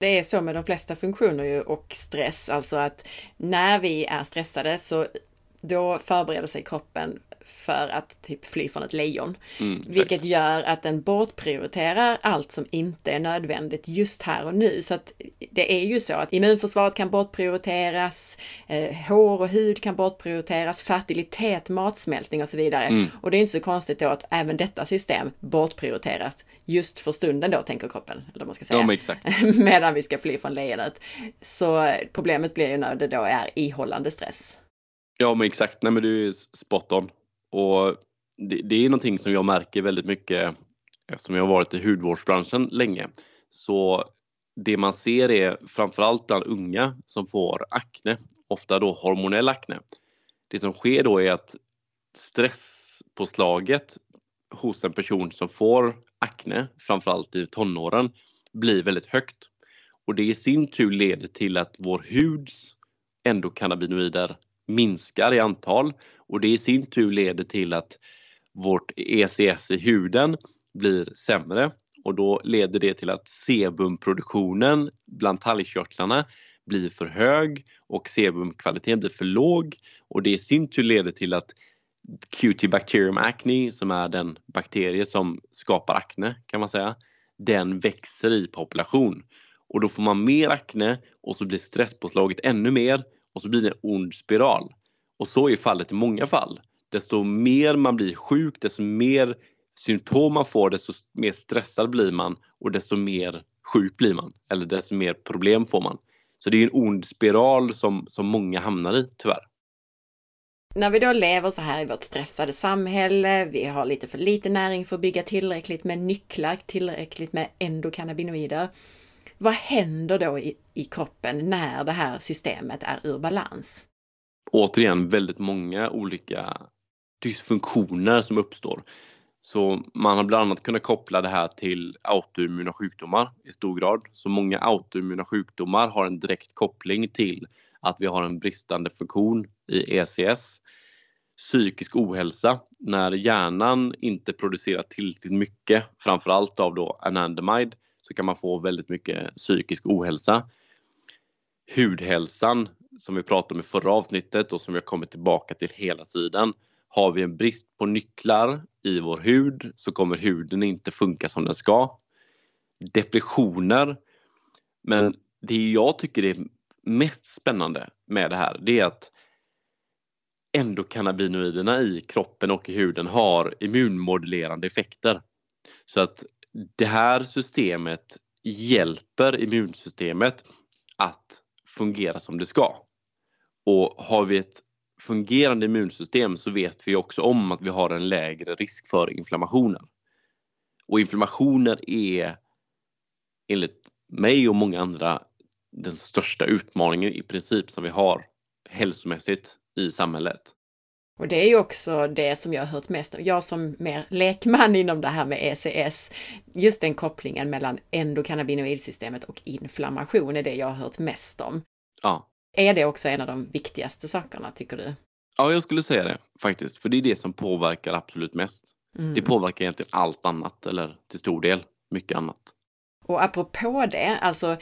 Det är så med de flesta funktioner och stress, alltså att när vi är stressade så då förbereder sig kroppen för att typ fly från ett lejon. Mm, vilket gör att den bortprioriterar allt som inte är nödvändigt just här och nu. Så att det är ju så att immunförsvaret kan bortprioriteras, eh, hår och hud kan bortprioriteras, fertilitet, matsmältning och så vidare. Mm. Och det är inte så konstigt då att även detta system bortprioriteras just för stunden då, tänker kroppen. Eller man ska säga. Ja. Medan vi ska fly från lejonet. Så problemet blir ju när det då är ihållande stress. Ja men exakt, nej men du är spot on. Och det, det, är någonting som jag märker väldigt mycket eftersom jag har varit i hudvårdsbranschen länge. Så det man ser är framförallt bland unga som får akne, ofta då hormonell akne. Det som sker då är att stresspåslaget hos en person som får akne, framförallt i tonåren, blir väldigt högt. Och det i sin tur leder till att vår huds endokannabinoider minskar i antal. Och det i sin tur leder till att vårt ECS i huden blir sämre. Och då leder det till att sebumproduktionen bland talgkörtlarna blir för hög och sebumkvaliteten blir för låg. Och det i sin tur leder till att QT bacterium acne som är den bakterie som skapar akne kan man säga, den växer i population. Och då får man mer akne och så blir stresspåslaget ännu mer och så blir det en ond spiral. Och så är fallet i många fall. Desto mer man blir sjuk, desto mer symptom man får, desto mer stressad blir man och desto mer sjuk blir man. Eller desto mer problem får man. Så det är en ond spiral som, som många hamnar i, tyvärr. När vi då lever så här i vårt stressade samhälle, vi har lite för lite näring för att bygga tillräckligt med nycklar, tillräckligt med endokannabinoider. Vad händer då i, i kroppen när det här systemet är ur balans? återigen väldigt många olika dysfunktioner som uppstår. Så man har bland annat kunnat koppla det här till autoimmuna sjukdomar i stor grad. Så många autoimmuna sjukdomar har en direkt koppling till att vi har en bristande funktion i ECS. Psykisk ohälsa, när hjärnan inte producerar tillräckligt mycket, framförallt av då anandamide, så kan man få väldigt mycket psykisk ohälsa. Hudhälsan, som vi pratade om i förra avsnittet och som jag kommer tillbaka till hela tiden. Har vi en brist på nycklar i vår hud så kommer huden inte funka som den ska. Depressioner. Men det jag tycker är mest spännande med det här det är att endokannabinoiderna i kroppen och i huden har immunmodulerande effekter. Så att det här systemet hjälper immunsystemet att fungera som det ska. Och har vi ett fungerande immunsystem så vet vi också om att vi har en lägre risk för inflammationer. Och inflammationer är enligt mig och många andra den största utmaningen i princip som vi har hälsomässigt i samhället. Och det är ju också det som jag har hört mest. Jag som mer lekman inom det här med ECS, just den kopplingen mellan endokannabinoidsystemet och inflammation är det jag har hört mest om. Ja. Är det också en av de viktigaste sakerna, tycker du? Ja, jag skulle säga det faktiskt, för det är det som påverkar absolut mest. Mm. Det påverkar egentligen allt annat, eller till stor del mycket annat. Och apropå det, alltså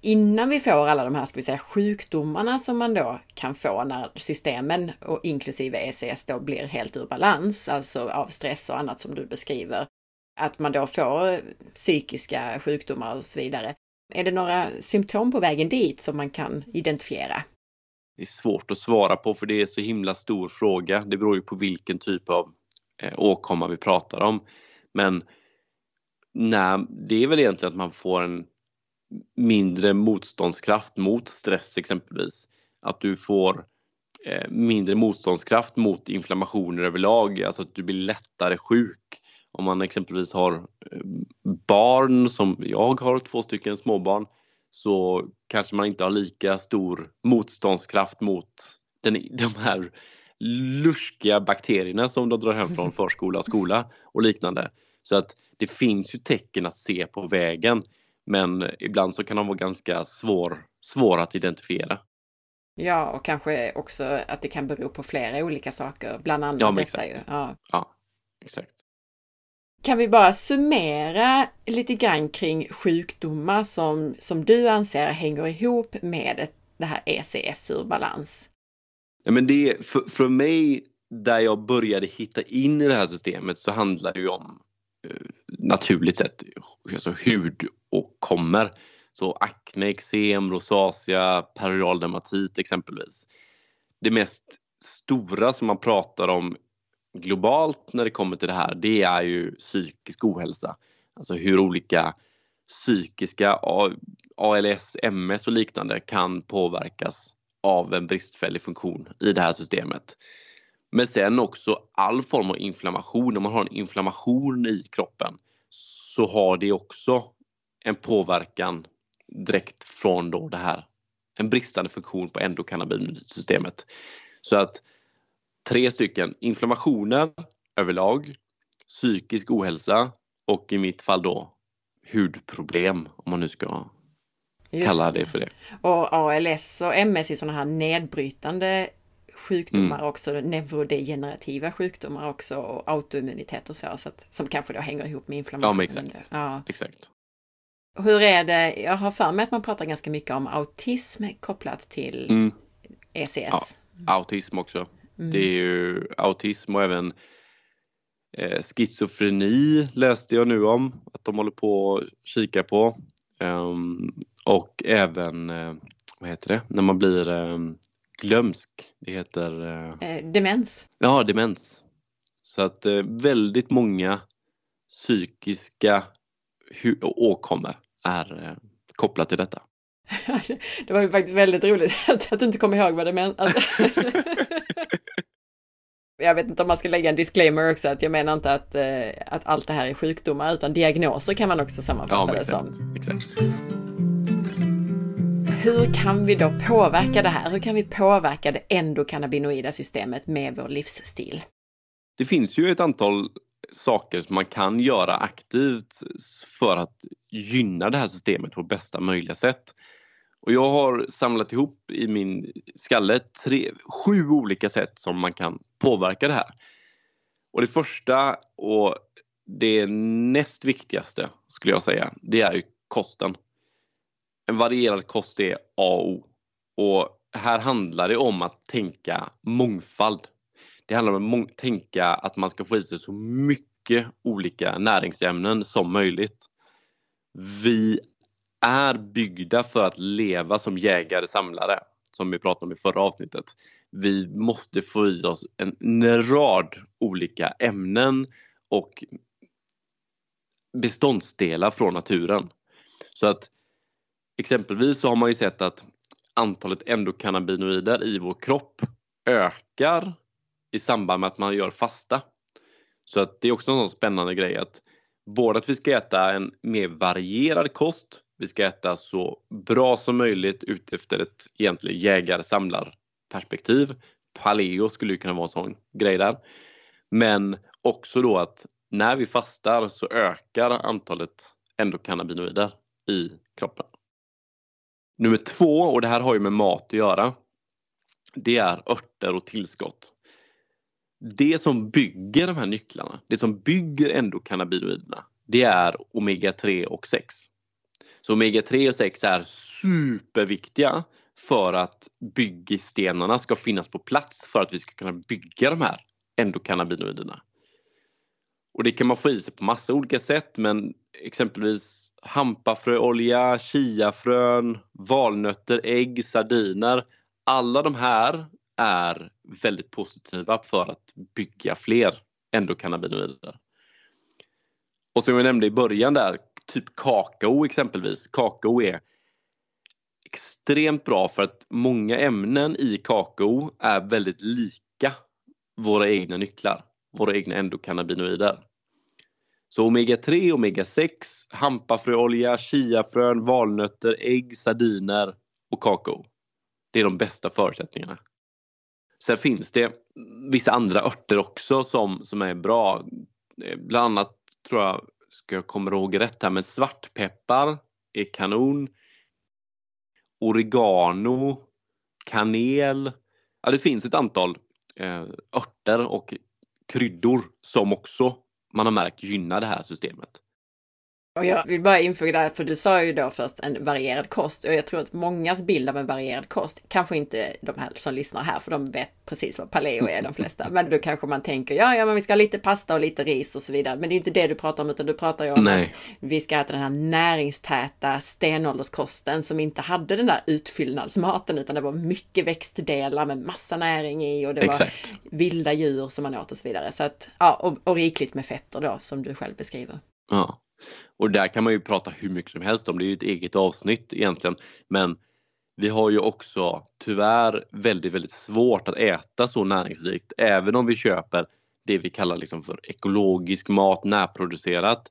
innan vi får alla de här ska vi säga, sjukdomarna som man då kan få när systemen och inklusive ECS då blir helt ur balans, alltså av stress och annat som du beskriver, att man då får psykiska sjukdomar och så vidare. Är det några symptom på vägen dit som man kan identifiera? Det är svårt att svara på för det är så himla stor fråga. Det beror ju på vilken typ av eh, åkomma vi pratar om. Men nej, det är väl egentligen att man får en mindre motståndskraft mot stress exempelvis. Att du får eh, mindre motståndskraft mot inflammationer överlag, alltså att du blir lättare sjuk. Om man exempelvis har eh, barn, som jag har två stycken småbarn, så kanske man inte har lika stor motståndskraft mot den, de här luskiga bakterierna som de drar hem från förskola skola och liknande. Så att det finns ju tecken att se på vägen. Men ibland så kan de vara ganska svår, svåra att identifiera. Ja, och kanske också att det kan bero på flera olika saker, bland annat ja, detta exakt. ju. Ja. ja, exakt. Kan vi bara summera lite grann kring sjukdomar som, som du anser hänger ihop med det här ECS ur balans? Ja, men det, för, för mig, där jag började hitta in i det här systemet så handlar det ju om eh, naturligt sett alltså hud och kommer. Så akne, eksem, rosacea, perioral dermatit exempelvis. Det mest stora som man pratar om globalt när det kommer till det här, det är ju psykisk ohälsa. Alltså hur olika psykiska ALS, MS och liknande kan påverkas av en bristfällig funktion i det här systemet. Men sen också all form av inflammation. Om man har en inflammation i kroppen så har det också en påverkan direkt från då det här, en bristande funktion på endokannabinoidsystemet. Så att tre stycken inflammationer överlag, psykisk ohälsa och i mitt fall då hudproblem om man nu ska Just kalla det för det. Och ALS och MS är sådana här nedbrytande sjukdomar mm. också, neurodegenerativa sjukdomar också och autoimmunitet och så, så att, som kanske då hänger ihop med inflammation. Ja, exakt. Ja. exakt. Hur är det, jag har för mig att man pratar ganska mycket om autism kopplat till mm. ECS. Ja, autism också. Mm. Det är ju autism och även eh, schizofreni läste jag nu om att de håller på att kika på. Um, och även, eh, vad heter det, när man blir eh, glömsk. Det heter... Eh, eh demens. Ja, demens. Så att eh, väldigt många psykiska åkommor är eh, kopplat till detta. det var ju faktiskt väldigt roligt att du inte kommer ihåg vad demens... Alltså, jag vet inte om man ska lägga en disclaimer också, att jag menar inte att, eh, att allt det här är sjukdomar, utan diagnoser kan man också sammanfatta ja, det som. Exakt. Hur kan vi då påverka det här? Hur kan vi påverka det endokannabinoida systemet med vår livsstil? Det finns ju ett antal saker som man kan göra aktivt för att gynna det här systemet på bästa möjliga sätt. Och jag har samlat ihop i min skalle tre, sju olika sätt som man kan påverka det här. Och det första och det näst viktigaste skulle jag säga, det är ju kosten. En varierad kost är A och O. Och här handlar det om att tänka mångfald. Det handlar om att tänka att man ska få i sig så mycket olika näringsämnen som möjligt. Vi är byggda för att leva som jägare samlare som vi pratade om i förra avsnittet. Vi måste få i oss en rad olika ämnen och beståndsdelar från naturen. Så att exempelvis så har man ju sett att antalet endokannabinoider i vår kropp ökar i samband med att man gör fasta. Så att det är också en sån spännande grej att både att vi ska äta en mer varierad kost vi ska äta så bra som möjligt utefter ett egentligen jägar-samlar-perspektiv. Paleo skulle kunna vara en sån grej där. Men också då att när vi fastar så ökar antalet endokannabinoider i kroppen. Nummer två, och det här har ju med mat att göra, det är örter och tillskott. Det som bygger de här nycklarna, det som bygger endokannabinoiderna, det är omega 3 och 6. Så omega-3 och 6 är superviktiga för att byggstenarna ska finnas på plats för att vi ska kunna bygga de här endokannabinoiderna. Och det kan man få i sig på massa olika sätt men exempelvis hampafröolja, chiafrön, valnötter, ägg, sardiner. Alla de här är väldigt positiva för att bygga fler endokannabinoider. Och som jag nämnde i början där, typ kakao exempelvis. Kakao är extremt bra för att många ämnen i kakao är väldigt lika våra egna nycklar, våra egna endokannabinoider. Så omega-3, omega-6, hampafröolja, chiafrön, valnötter, ägg, sardiner och kakao. Det är de bästa förutsättningarna. Sen finns det vissa andra örter också som, som är bra. Eh, bland annat tror jag, ska jag komma ihåg rätt här, men svartpeppar är kanon. Oregano, kanel. Ja, det finns ett antal eh, örter och kryddor som också man har märkt gynnar det här systemet. Och jag vill bara infoga där, för du sa ju då först en varierad kost och jag tror att mångas bild av en varierad kost, kanske inte de här som lyssnar här, för de vet precis vad paleo är de flesta, men då kanske man tänker ja, ja, men vi ska ha lite pasta och lite ris och så vidare. Men det är inte det du pratar om, utan du pratar ju om Nej. att vi ska äta den här näringstäta stenålderskosten som inte hade den där utfyllnadsmaten, utan det var mycket växtdelar med massa näring i och det Exakt. var vilda djur som man åt och så vidare. Så att, ja, och, och rikligt med fetter då, som du själv beskriver. Ja. Och där kan man ju prata hur mycket som helst om, det är ju ett eget avsnitt egentligen. Men vi har ju också tyvärr väldigt, väldigt svårt att äta så näringsrikt. Även om vi köper det vi kallar liksom för ekologisk mat, närproducerat.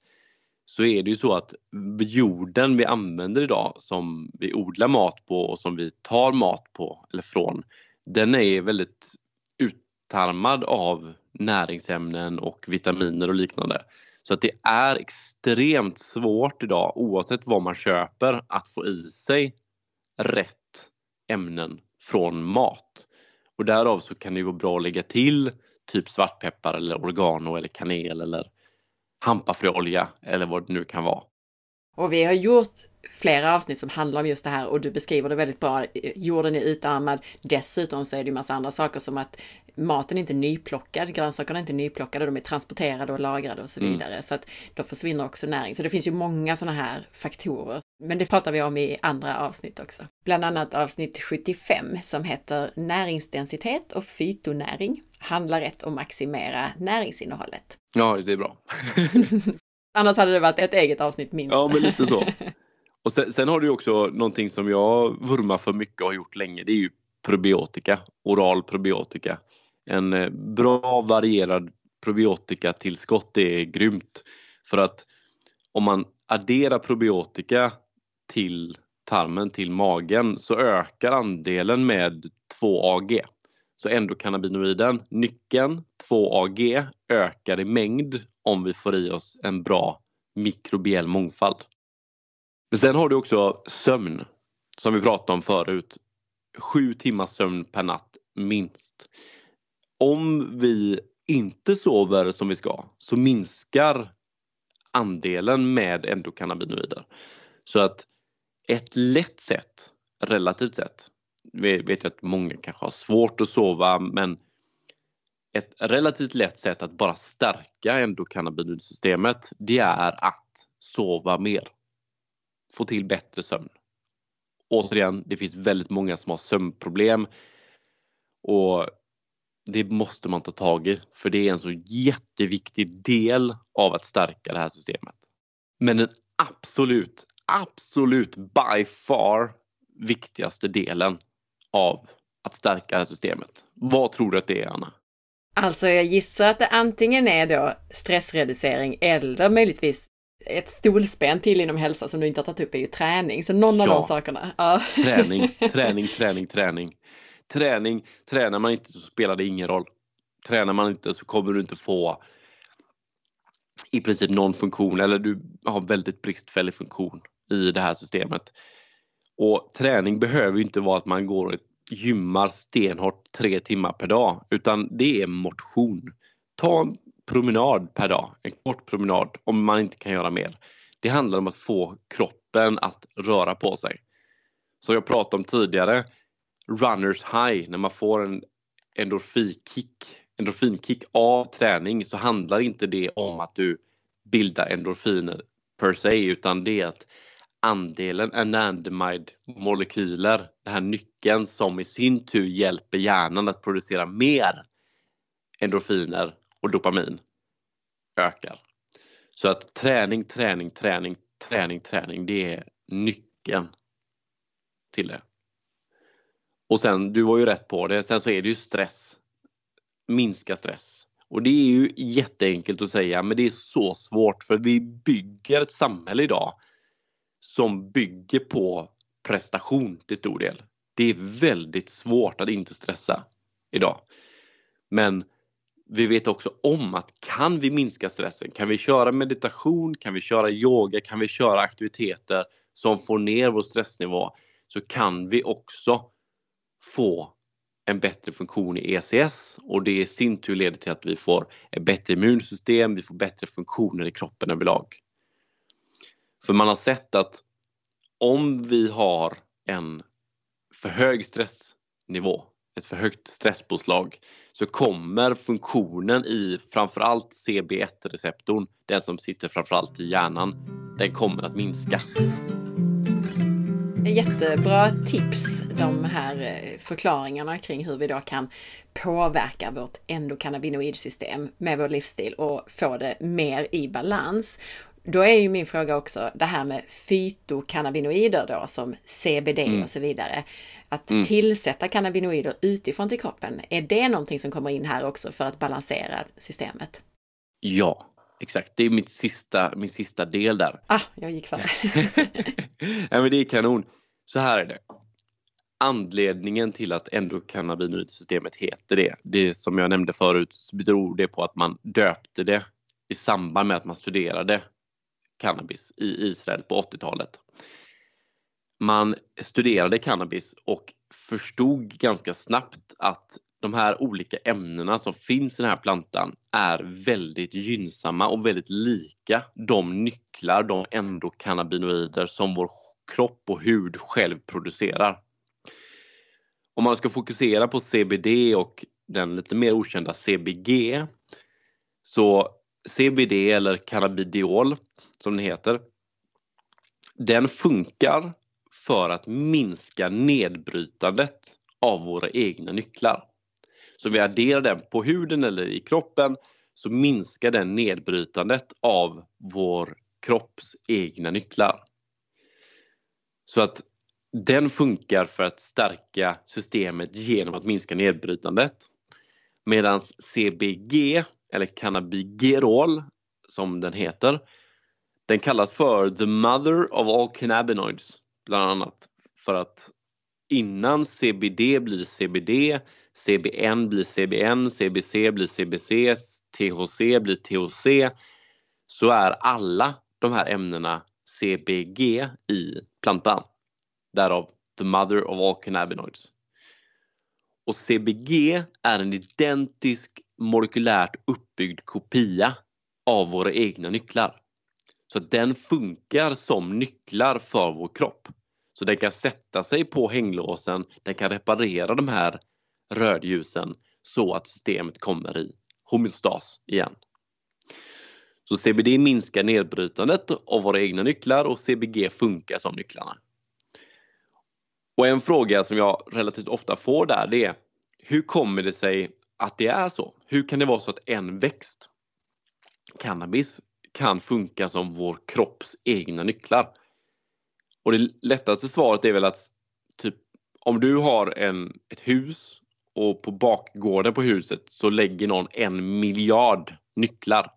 Så är det ju så att jorden vi använder idag som vi odlar mat på och som vi tar mat på eller från. Den är väldigt uttarmad av näringsämnen och vitaminer och liknande. Så att det är extremt svårt idag oavsett vad man köper att få i sig rätt ämnen från mat. Och därav så kan det vara bra att lägga till typ svartpeppar eller oregano eller kanel eller hampafröolja eller vad det nu kan vara. Och vi har gjort flera avsnitt som handlar om just det här och du beskriver det väldigt bra. Jorden är utarmad. Dessutom så är det ju massa andra saker som att maten är inte nyplockad, grönsakerna är inte nyplockade, de är transporterade och lagrade och så mm. vidare. Mm. Så att då försvinner också näring. Så det finns ju många sådana här faktorer. Men det pratar vi om i andra avsnitt också. Bland annat avsnitt 75 som heter Näringsdensitet och fytonäring. Handlar rätt om maximera näringsinnehållet. Ja, det är bra. Annars hade det varit ett eget avsnitt minst. Ja, men lite så. Och sen, sen har du också någonting som jag vurmar för mycket och har gjort länge. Det är ju probiotika, oral probiotika. En eh, bra varierad probiotikatillskott är grymt. För att om man adderar probiotika till tarmen, till magen, så ökar andelen med 2AG. Så endokannabinoiden, nyckeln 2AG, ökar i mängd om vi får i oss en bra mikrobiell mångfald. Men sen har du också sömn, som vi pratade om förut. Sju timmars sömn per natt, minst. Om vi inte sover som vi ska så minskar andelen med endokannabinoider. Så att ett lätt sätt, relativt sett, vi vet att många kanske har svårt att sova men ett relativt lätt sätt att bara stärka endokannabinoidsystemet det är att sova mer. Få till bättre sömn. Återigen, det finns väldigt många som har sömnproblem och det måste man ta tag i för det är en så jätteviktig del av att stärka det här systemet. Men den absolut, absolut by far viktigaste delen av att stärka det här systemet. Vad tror du att det är, Anna? Alltså, jag gissar att det antingen är då stressreducering eller möjligtvis ett stolspän till inom hälsa som du inte har tagit upp är ju träning. Så någon ja. av de sakerna. Ja. Träning, träning, träning, träning. Träning, tränar man inte så spelar det ingen roll. Tränar man inte så kommer du inte få i princip någon funktion eller du har väldigt bristfällig funktion i det här systemet. Och träning behöver inte vara att man går och gymmar stenhårt tre timmar per dag utan det är motion. Ta en promenad per dag, en kort promenad om man inte kan göra mer. Det handlar om att få kroppen kroppen att röra på sig. Som jag pratade om tidigare, runners high, när man får en endorfinkick, endorfinkick av träning så handlar inte det om att du bildar endorfiner per se utan det är att andelen anandamide-molekyler, den här nyckeln som i sin tur hjälper hjärnan att producera mer endorfiner och dopamin ökar. Så att träning, träning, träning, träning, träning, det är nyckeln till det. Och sen, du var ju rätt på det, sen så är det ju stress. Minska stress. Och det är ju jätteenkelt att säga, men det är så svårt för vi bygger ett samhälle idag som bygger på prestation till stor del. Det är väldigt svårt att inte stressa idag. Men vi vet också om att kan vi minska stressen, kan vi köra meditation, kan vi köra yoga, kan vi köra aktiviteter som får ner vår stressnivå så kan vi också få en bättre funktion i ECS och det i sin tur leder till att vi får ett bättre immunsystem, vi får bättre funktioner i kroppen överlag. För man har sett att om vi har en för hög stressnivå, ett för högt stresspåslag, så kommer funktionen i framförallt CB1-receptorn, den som sitter framförallt i hjärnan, den kommer att minska. Jättebra tips, de här eh, förklaringarna kring hur vi då kan påverka vårt endokannabinoidsystem med vår livsstil och få det mer i balans. Då är ju min fråga också det här med fytokannabinoider då som CBD mm. och så vidare. Att mm. tillsätta cannabinoider utifrån till kroppen, är det någonting som kommer in här också för att balansera systemet? Ja, exakt. Det är mitt sista, min sista del där. Ah, jag gick före. ja, men det är kanon. Så här är det. Anledningen till att endokannabinoidsystemet heter det, det som jag nämnde förut, beror det på att man döpte det i samband med att man studerade cannabis i Israel på 80-talet. Man studerade cannabis och förstod ganska snabbt att de här olika ämnena som finns i den här plantan är väldigt gynnsamma och väldigt lika de nycklar, de endokannabinoider som vår kropp och hud själv producerar. Om man ska fokusera på CBD och den lite mer okända CBG så CBD eller cannabidiol som den heter den funkar för att minska nedbrytandet av våra egna nycklar. Så om vi adderar den på huden eller i kroppen så minskar den nedbrytandet av vår kropps egna nycklar. Så att den funkar för att stärka systemet genom att minska nedbrytandet. Medan CBG, eller cannabigerol som den heter, den kallas för the mother of all cannabinoids, bland annat för att innan CBD blir CBD, CBN blir CBN, CBC blir CBC, THC blir THC, så är alla de här ämnena CBG i plantan. Därav the mother of all cannabinoids. Och CBG är en identisk molekylärt uppbyggd kopia av våra egna nycklar. Så den funkar som nycklar för vår kropp. Så den kan sätta sig på hänglåsen, den kan reparera de här rödljusen så att systemet kommer i homeostas igen. Så CBD minskar nedbrytandet av våra egna nycklar och CBG funkar som nycklarna. Och en fråga som jag relativt ofta får där det är hur kommer det sig att det är så? Hur kan det vara så att en växt, cannabis, kan funka som vår kropps egna nycklar? Och det lättaste svaret är väl att typ om du har en, ett hus och på bakgården på huset så lägger någon en miljard nycklar.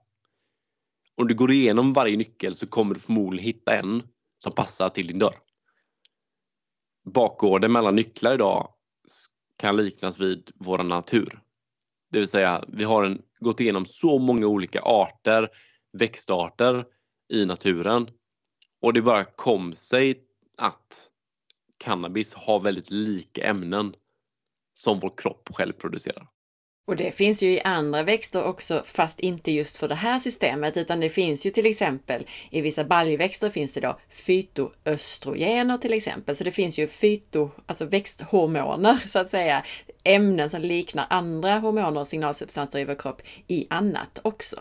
Om du går igenom varje nyckel så kommer du förmodligen hitta en som passar till din dörr. Bakgården mellan nycklar idag kan liknas vid vår natur. Det vill säga, vi har en, gått igenom så många olika arter, växtarter i naturen och det bara kom sig att cannabis har väldigt lika ämnen som vår kropp själv producerar. Och det finns ju i andra växter också, fast inte just för det här systemet, utan det finns ju till exempel i vissa baljväxter finns det då fytoöstrogener till exempel. Så det finns ju fyto, alltså växthormoner så att säga, ämnen som liknar andra hormoner och signalsubstanser i vår kropp i annat också.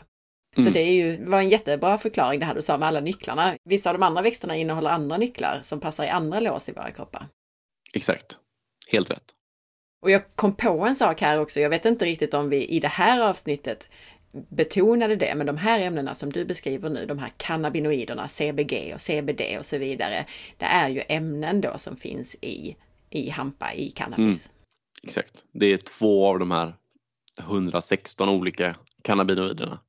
Så mm. det är ju, var en jättebra förklaring det här du sa med alla nycklarna. Vissa av de andra växterna innehåller andra nycklar som passar i andra lås i våra kroppar. Exakt. Helt rätt. Och jag kom på en sak här också. Jag vet inte riktigt om vi i det här avsnittet betonade det, men de här ämnena som du beskriver nu, de här cannabinoiderna, CBG och CBD och så vidare, det är ju ämnen då som finns i, i hampa, i cannabis. Mm, exakt. Det är två av de här 116 olika cannabinoiderna.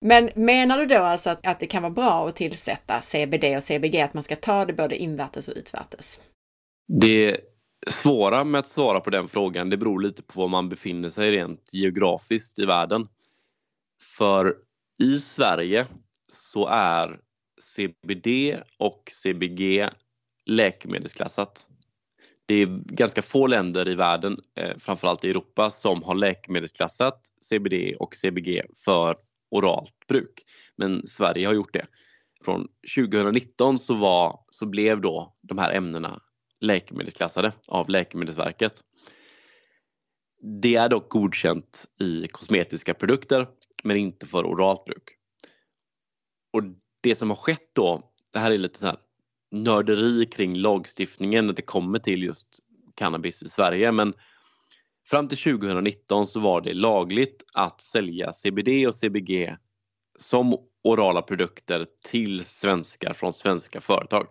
Men menar du då alltså att, att det kan vara bra att tillsätta CBD och CBG, att man ska ta det både invärtes och utvärtes? Det svåra med att svara på den frågan, det beror lite på var man befinner sig rent geografiskt i världen. För i Sverige så är CBD och CBG läkemedelsklassat. Det är ganska få länder i världen, eh, framförallt i Europa, som har läkemedelsklassat CBD och CBG för oralt bruk. Men Sverige har gjort det. Från 2019 så, var, så blev då de här ämnena läkemedelsklassade av Läkemedelsverket. Det är dock godkänt i kosmetiska produkter men inte för oralt bruk. Och det som har skett då, det här är lite så här nörderi kring lagstiftningen när det kommer till just cannabis i Sverige men fram till 2019 så var det lagligt att sälja CBD och CBG som orala produkter till svenskar från svenska företag.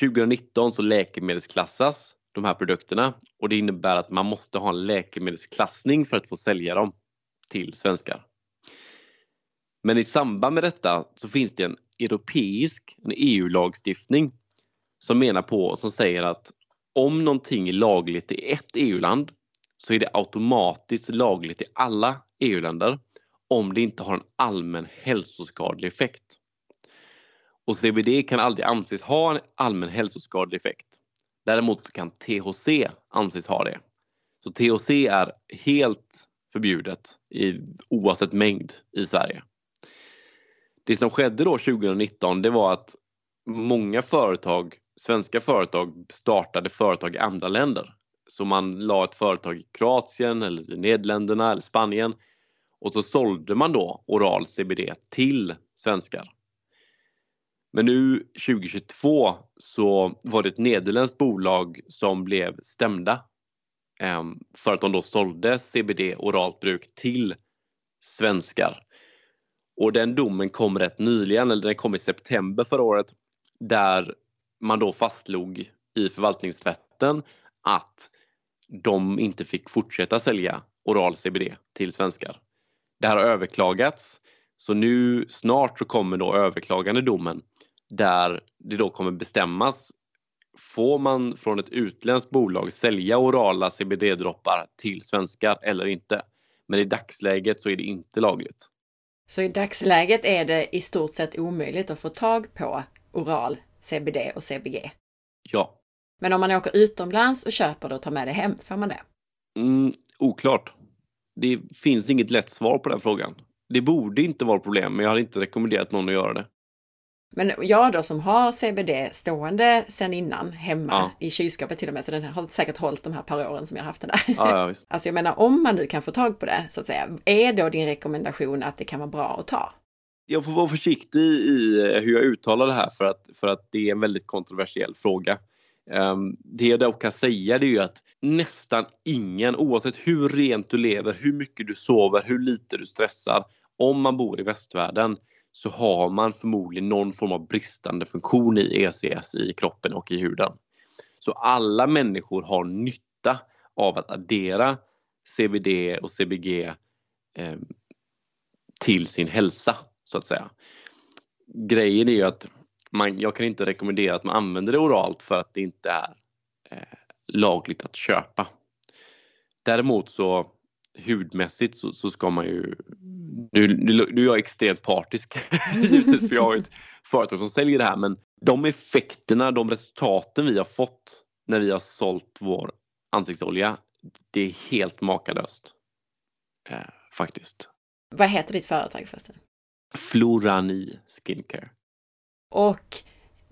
2019 så läkemedelsklassas de här produkterna och det innebär att man måste ha en läkemedelsklassning för att få sälja dem till svenskar. Men i samband med detta så finns det en europeisk, en EU-lagstiftning som menar på, som säger att om någonting är lagligt i ett EU-land så är det automatiskt lagligt i alla EU-länder om det inte har en allmän hälsoskadlig effekt. Och CBD kan aldrig anses ha en allmän hälsoskadlig effekt. Däremot kan THC anses ha det. Så THC är helt förbjudet i, oavsett mängd i Sverige. Det som skedde då 2019 det var att många företag, svenska företag startade företag i andra länder. Så man la ett företag i Kroatien eller i Nederländerna eller Spanien och så sålde man då oral CBD till svenskar. Men nu 2022 så var det ett nederländskt bolag som blev stämda ehm, för att de då sålde CBD oralt bruk till svenskar. Och den domen kom rätt nyligen, eller den kom i september förra året, där man då fastslog i förvaltningsrätten att de inte fick fortsätta sälja oral CBD till svenskar. Det här har överklagats, så nu snart så kommer då överklagande domen där det då kommer bestämmas Får man från ett utländskt bolag sälja orala CBD-droppar till svenskar eller inte? Men i dagsläget så är det inte lagligt. Så i dagsläget är det i stort sett omöjligt att få tag på oral CBD och CBG? Ja. Men om man åker utomlands och köper det och tar med det hem, får man det? Mm, oklart. Det finns inget lätt svar på den frågan. Det borde inte vara problem, men jag har inte rekommenderat någon att göra det. Men jag då som har CBD stående sen innan hemma ja. i kylskåpet till och med, så den har säkert hållit de här par åren som jag haft den där. Ja, ja, alltså jag menar om man nu kan få tag på det så att säga, är då din rekommendation att det kan vara bra att ta? Jag får vara försiktig i hur jag uttalar det här för att, för att det är en väldigt kontroversiell fråga. Um, det jag dock kan säga är ju att nästan ingen, oavsett hur rent du lever, hur mycket du sover, hur lite du stressar, om man bor i västvärlden så har man förmodligen någon form av bristande funktion i ECS i kroppen och i huden. Så alla människor har nytta av att addera CBD och CBG eh, till sin hälsa så att säga. Grejen är ju att man, jag kan inte rekommendera att man använder det oralt för att det inte är eh, lagligt att köpa. Däremot så hudmässigt så, så ska man ju... Nu, nu, nu är jag extremt partisk givetvis för jag har ett företag som säljer det här men de effekterna, de resultaten vi har fått när vi har sålt vår ansiktsolja det är helt makalöst. Eh, faktiskt. Vad heter ditt företag förresten? Florani Skincare. Och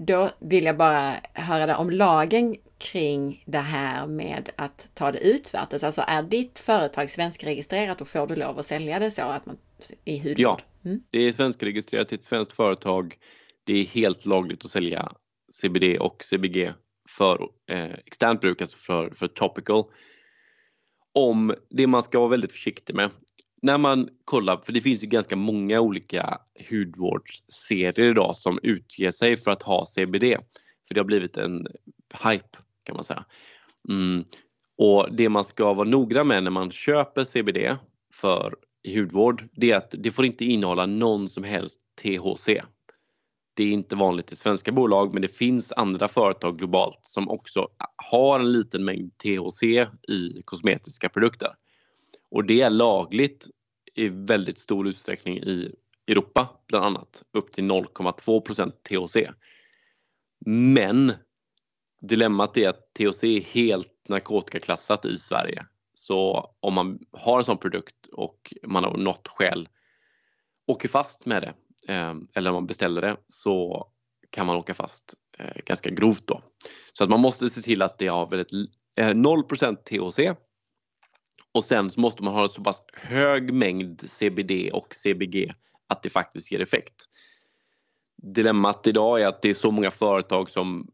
då vill jag bara höra det om lagen kring det här med att ta det utvärtes. Alltså är ditt företag svenskregistrerat och får du lov att sälja det så att man i hudvård? Ja, mm. det är svenskregistrerat till ett svenskt företag. Det är helt lagligt att sälja CBD och CBG för eh, externt bruk, alltså för, för topical. Om det man ska vara väldigt försiktig med när man kollar, för det finns ju ganska många olika hudvårdsserier idag som utger sig för att ha CBD. För det har blivit en hype kan man säga. Mm. Och det man ska vara noggrann med när man köper CBD för hudvård, det är att det får inte innehålla någon som helst THC. Det är inte vanligt i svenska bolag men det finns andra företag globalt som också har en liten mängd THC i kosmetiska produkter. Och det är lagligt i väldigt stor utsträckning i Europa bland annat, upp till 0,2 procent THC. Men dilemmat är att THC är helt narkotikaklassat i Sverige. Så om man har en sån produkt och man av något skäl åker fast med det eh, eller om man beställer det så kan man åka fast eh, ganska grovt då. Så att man måste se till att det har väldigt eh, 0 THC och sen så måste man ha en så pass hög mängd CBD och CBG att det faktiskt ger effekt. Dilemmat idag är att det är så många företag som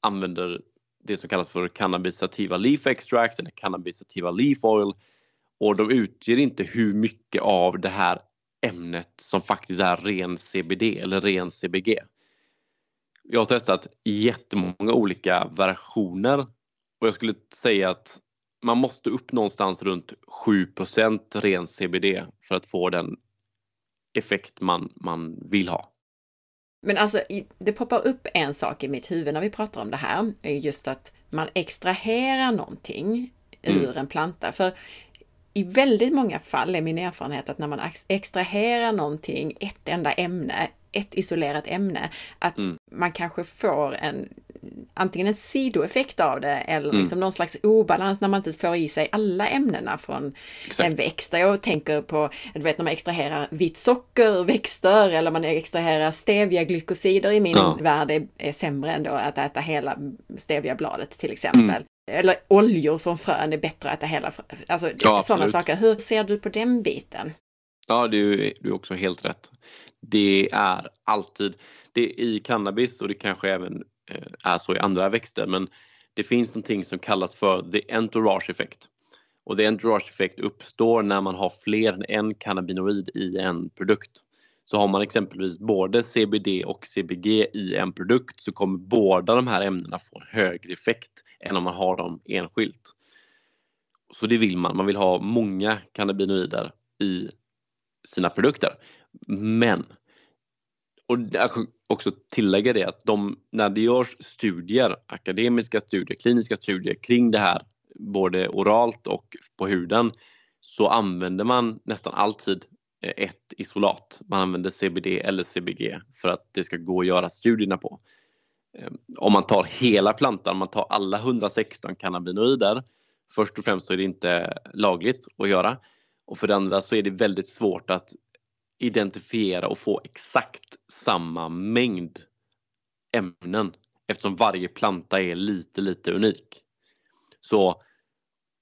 använder det som kallas för cannabis sativa leaf extract eller cannabis sativa leaf oil och de utger inte hur mycket av det här ämnet som faktiskt är ren CBD eller ren CBG. Jag har testat jättemånga olika versioner och jag skulle säga att man måste upp någonstans runt 7 ren CBD för att få den effekt man, man vill ha. Men alltså, det poppar upp en sak i mitt huvud när vi pratar om det här, just att man extraherar någonting ur mm. en planta. För i väldigt många fall är min erfarenhet att när man extraherar någonting, ett enda ämne, ett isolerat ämne, att mm. man kanske får en antingen en sidoeffekt av det eller mm. liksom någon slags obalans när man inte får i sig alla ämnena från Exakt. en växt. Jag tänker på, du vet när man extraherar vitt socker ur växter eller man extraherar stevia-glykosider i min ja. värld är, är sämre än då att äta hela steviabladet till exempel. Mm. Eller oljor från frön är bättre att äta hela, alltså ja, sådana saker. Hur ser du på den biten? Ja, du är också helt rätt. Det är alltid, det är i cannabis och det kanske även Eh, är så i andra växter men det finns någonting som kallas för the entourage effect. Och the entourage effect uppstår när man har fler än en cannabinoid i en produkt. Så har man exempelvis både CBD och CBG i en produkt så kommer båda de här ämnena få en högre effekt än om man har dem enskilt. Så det vill man, man vill ha många cannabinoider i sina produkter. Men och också tillägga det att de, när det görs studier, akademiska studier, kliniska studier kring det här, både oralt och på huden, så använder man nästan alltid eh, ett isolat. Man använder CBD eller CBG för att det ska gå att göra studierna på. Ehm, om man tar hela plantan, om man tar alla 116 cannabinoider, först och främst så är det inte lagligt att göra och för det andra så är det väldigt svårt att identifiera och få exakt samma mängd ämnen eftersom varje planta är lite, lite unik. Så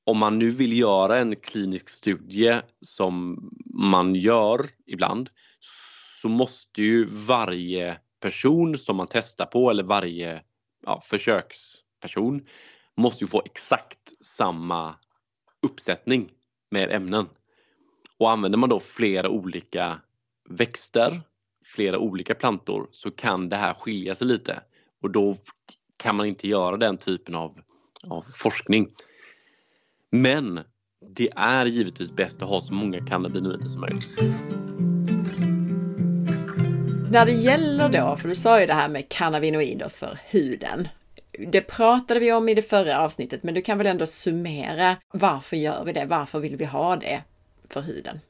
om man nu vill göra en klinisk studie som man gör ibland så måste ju varje person som man testar på eller varje ja, försöksperson måste ju få exakt samma uppsättning med ämnen. Och använder man då flera olika växter, flera olika plantor, så kan det här skilja sig lite. Och då kan man inte göra den typen av, av forskning. Men det är givetvis bäst att ha så många cannabinoider som möjligt. När det gäller då, för du sa ju det här med cannabinoider för huden. Det pratade vi om i det förra avsnittet, men du kan väl ändå summera varför gör vi det? Varför vill vi ha det? För huden?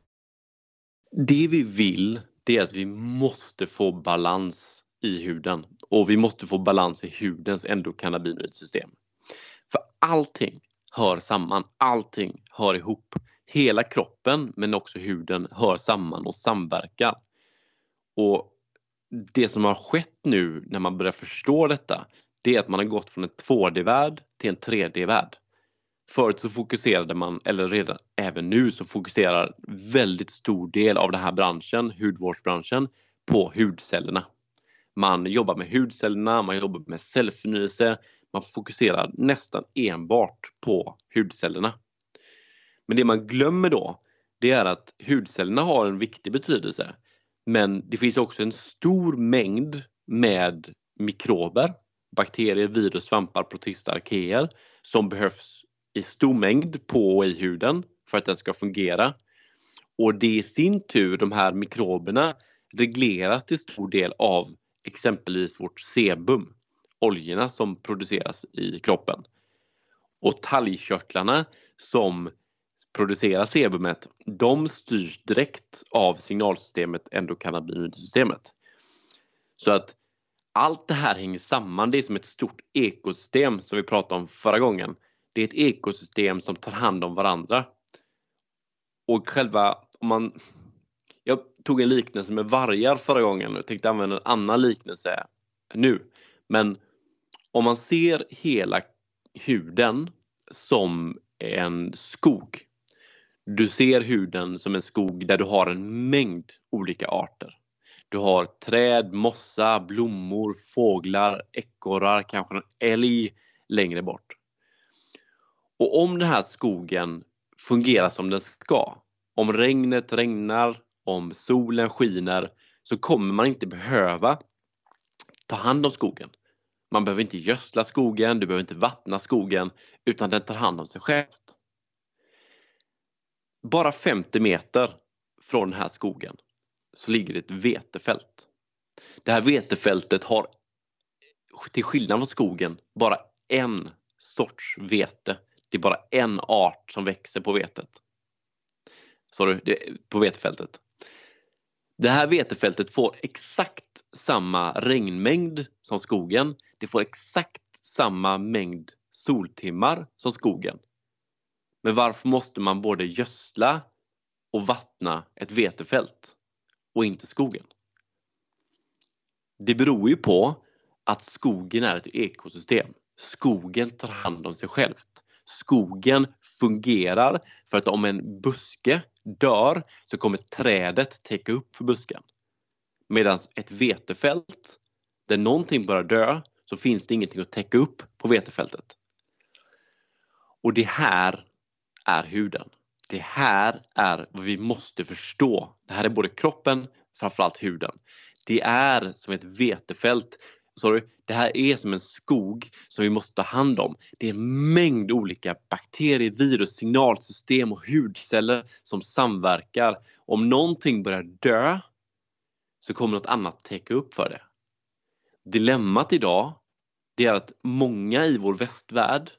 Det vi vill det är att vi måste få balans i huden och vi måste få balans i hudens endokannabinoidsystem. För allting hör samman. Allting hör ihop. Hela kroppen men också huden hör samman och samverkar. Och det som har skett nu när man börjar förstå detta det är att man har gått från en 2D-värld till en 3D-värld. Förut så fokuserade man, eller redan även nu så fokuserar väldigt stor del av den här branschen, hudvårdsbranschen, på hudcellerna. Man jobbar med hudcellerna, man jobbar med cellförnyelse, man fokuserar nästan enbart på hudcellerna. Men det man glömmer då, det är att hudcellerna har en viktig betydelse. Men det finns också en stor mängd med mikrober, bakterier, virus, svampar, protister, arkeer som behövs i stor mängd på och i huden för att den ska fungera. Och det i sin tur, de här mikroberna, regleras till stor del av exempelvis vårt sebum, oljorna som produceras i kroppen. Och talgkörtlarna som producerar sebumet, de styrs direkt av signalsystemet endokannabinoidsystemet. Så att allt det här hänger samman, det är som ett stort ekosystem som vi pratade om förra gången. Det är ett ekosystem som tar hand om varandra. Och själva, om man... Jag tog en liknelse med vargar förra gången och tänkte använda en annan liknelse nu. Men om man ser hela huden som en skog. Du ser huden som en skog där du har en mängd olika arter. Du har träd, mossa, blommor, fåglar, ekorrar, kanske en älg längre bort. Och om den här skogen fungerar som den ska, om regnet regnar, om solen skiner, så kommer man inte behöva ta hand om skogen. Man behöver inte gödsla skogen, du behöver inte vattna skogen, utan den tar hand om sig självt. Bara 50 meter från den här skogen så ligger ett vetefält. Det här vetefältet har till skillnad från skogen bara en sorts vete. Det är bara en art som växer på vetet. Sorry, det, på vetefältet. Det här vetefältet får exakt samma regnmängd som skogen. Det får exakt samma mängd soltimmar som skogen. Men varför måste man både gödsla och vattna ett vetefält och inte skogen? Det beror ju på att skogen är ett ekosystem. Skogen tar hand om sig självt. Skogen fungerar för att om en buske dör så kommer trädet täcka upp för busken. Medan ett vetefält där någonting börjar dö så finns det ingenting att täcka upp på vetefältet. Och det här är huden. Det här är vad vi måste förstå. Det här är både kroppen, framförallt huden. Det är som ett vetefält. Sorry, det här är som en skog som vi måste ta hand om. Det är en mängd olika bakterier, virus, signalsystem och hudceller som samverkar. Om någonting börjar dö så kommer något annat täcka upp för det. Dilemmat idag det är att många i vår västvärld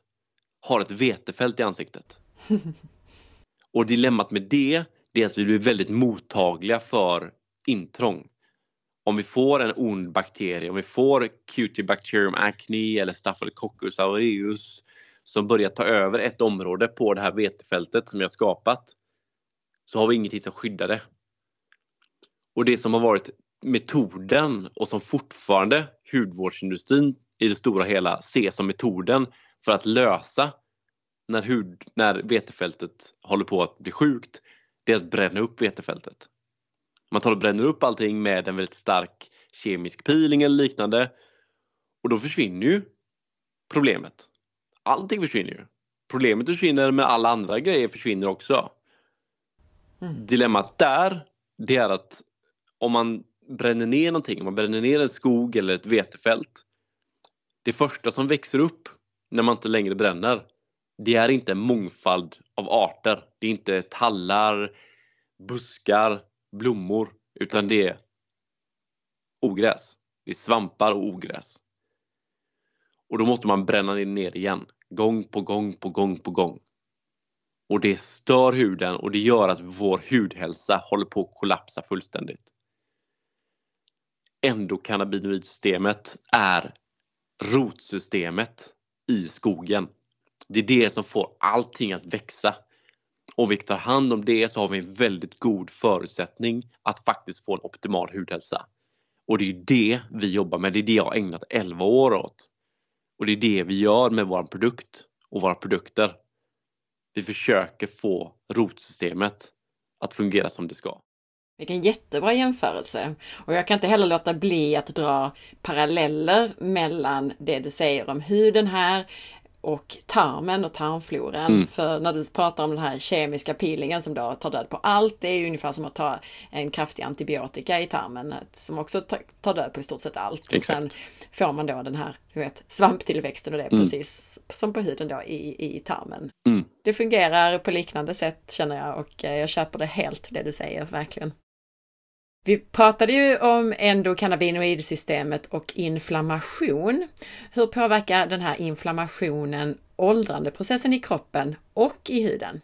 har ett vetefält i ansiktet. Och dilemmat med det, det är att vi blir väldigt mottagliga för intrång. Om vi får en ond bakterie, om vi får Cutibacterium acne eller Staphylococcus aureus som börjar ta över ett område på det här vetefältet som jag skapat så har vi ingenting som skyddar det. Och det som har varit metoden och som fortfarande hudvårdsindustrin i det stora hela ser som metoden för att lösa när, hud, när vetefältet håller på att bli sjukt, det är att bränna upp vetefältet. Man tar och bränner upp allting med en väldigt stark kemisk peeling eller liknande och då försvinner ju problemet. Allting försvinner ju. Problemet försvinner men alla andra grejer försvinner också. Mm. Dilemmat där, det är att om man bränner ner någonting, om man bränner ner en skog eller ett vetefält. Det första som växer upp när man inte längre bränner, det är inte en mångfald av arter. Det är inte tallar, buskar, blommor, utan det är ogräs. Det är svampar och ogräs. Och då måste man bränna ner igen, gång på gång på gång på gång. Och det stör huden och det gör att vår hudhälsa håller på att kollapsa fullständigt. Endokannabinoidsystemet är rotsystemet i skogen. Det är det som får allting att växa. Om vi tar hand om det så har vi en väldigt god förutsättning att faktiskt få en optimal hudhälsa. Och det är det vi jobbar med. Det är det jag har ägnat 11 år åt. Och det är det vi gör med vår produkt och våra produkter. Vi försöker få rotsystemet att fungera som det ska. Vilken jättebra jämförelse! Och jag kan inte heller låta bli att dra paralleller mellan det du säger om huden här och tarmen och tarmfloran. Mm. För när du pratar om den här kemiska peelingen som då tar död på allt, det är ju ungefär som att ta en kraftig antibiotika i tarmen som också tar död på i stort sett allt. Exakt. Och sen får man då den här du vet, svamptillväxten och det mm. precis som på huden då i, i tarmen. Mm. Det fungerar på liknande sätt känner jag och eh, jag köper det helt det du säger, verkligen. Vi pratade ju om endokannabinoidsystemet och inflammation. Hur påverkar den här inflammationen åldrandeprocessen i kroppen och i huden?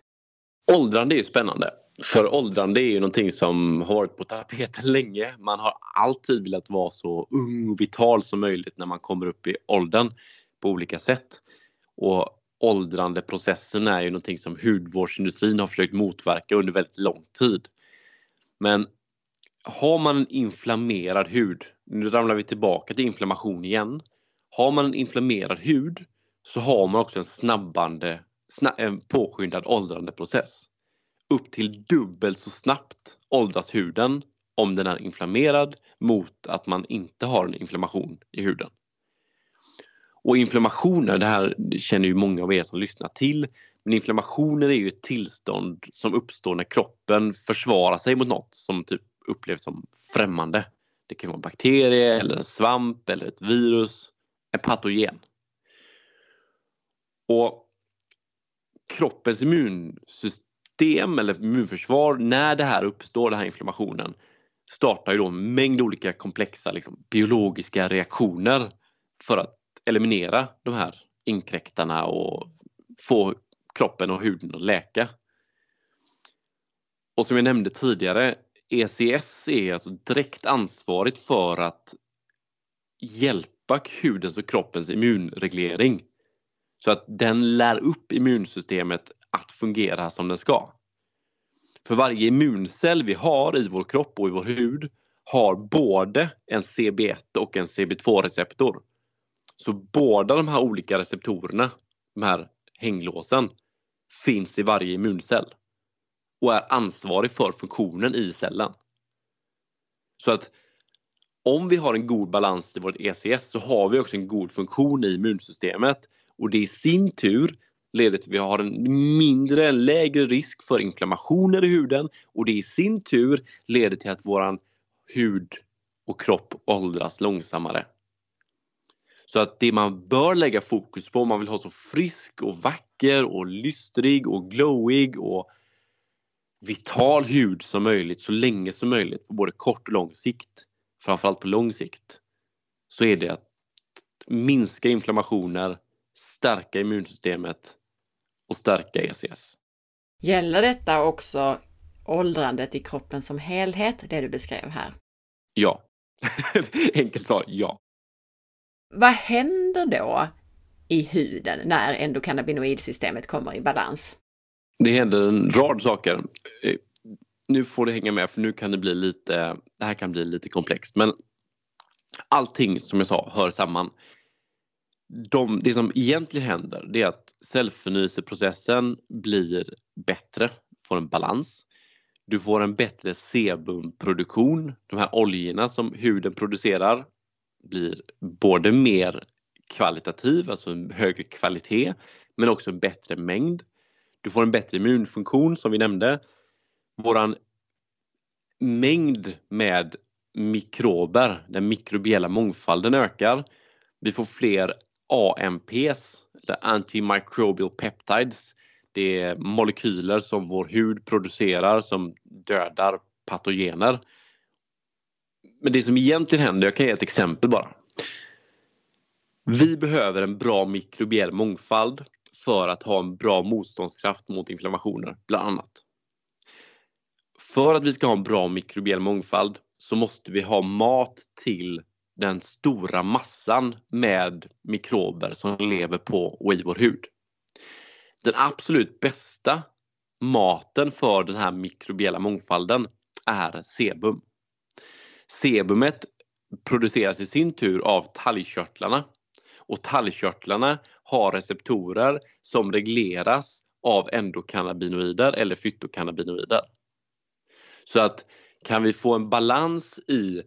Åldrande är ju spännande. För åldrande är ju någonting som har varit på tapeten länge. Man har alltid velat vara så ung och vital som möjligt när man kommer upp i åldern på olika sätt. Och åldrandeprocessen är ju någonting som hudvårdsindustrin har försökt motverka under väldigt lång tid. Men har man en inflammerad hud, nu ramlar vi tillbaka till inflammation igen. Har man en inflammerad hud så har man också en snabbande, snabb, en påskyndad åldrandeprocess. Upp till dubbelt så snabbt åldras huden om den är inflammerad mot att man inte har en inflammation i huden. Och inflammationer, det här känner ju många av er som lyssnar till, men inflammationer är ju ett tillstånd som uppstår när kroppen försvarar sig mot något som typ upplevs som främmande. Det kan vara en bakterie eller en svamp eller ett virus, en patogen. Och kroppens immunsystem eller immunförsvar, när det här uppstår, den här inflammationen, startar ju då en mängd olika komplexa liksom, biologiska reaktioner för att eliminera de här inkräktarna och få kroppen och huden att läka. Och som jag nämnde tidigare, ECS är alltså direkt ansvarigt för att hjälpa hudens och kroppens immunreglering. Så att den lär upp immunsystemet att fungera som den ska. För varje immuncell vi har i vår kropp och i vår hud har både en CB1 och en CB2-receptor. Så båda de här olika receptorerna, de här hänglåsen, finns i varje immuncell och är ansvarig för funktionen i cellen. Så att om vi har en god balans i vårt ECS så har vi också en god funktion i immunsystemet och det i sin tur leder till att vi har en mindre, en lägre risk för inflammationer i huden och det i sin tur leder till att våran hud och kropp åldras långsammare. Så att det man bör lägga fokus på om man vill ha så frisk och vacker och lystrig och glowig och vital hud som möjligt så länge som möjligt på både kort och lång sikt. Framförallt på lång sikt. Så är det att minska inflammationer, stärka immunsystemet och stärka ECS. Gäller detta också åldrandet i kroppen som helhet, det du beskrev här? Ja. Enkelt svar, ja. Vad händer då i huden när endokannabinoidsystemet kommer i balans? Det händer en rad saker. Eh, nu får du hänga med för nu kan det bli lite, det här kan bli lite komplext men allting som jag sa hör samman. De, det som egentligen händer det är att cellförnyelseprocessen blir bättre, får en balans. Du får en bättre sebumproduktion. De här oljorna som huden producerar blir både mer kvalitativ, alltså en högre kvalitet, men också en bättre mängd. Du får en bättre immunfunktion som vi nämnde. Våran mängd med mikrober, den mikrobiella mångfalden ökar. Vi får fler AMPs, eller antimicrobial peptides. Det är molekyler som vår hud producerar som dödar patogener. Men det som egentligen händer, jag kan ge ett exempel bara. Vi behöver en bra mikrobiell mångfald för att ha en bra motståndskraft mot inflammationer, bland annat. För att vi ska ha en bra mikrobiell mångfald så måste vi ha mat till den stora massan med mikrober som lever på och i vår hud. Den absolut bästa maten för den här mikrobiella mångfalden är sebum. Sebumet produceras i sin tur av talgkörtlarna och talgkörtlarna har receptorer som regleras av endokannabinoider eller fytokannabinoider. Så att kan vi få en balans i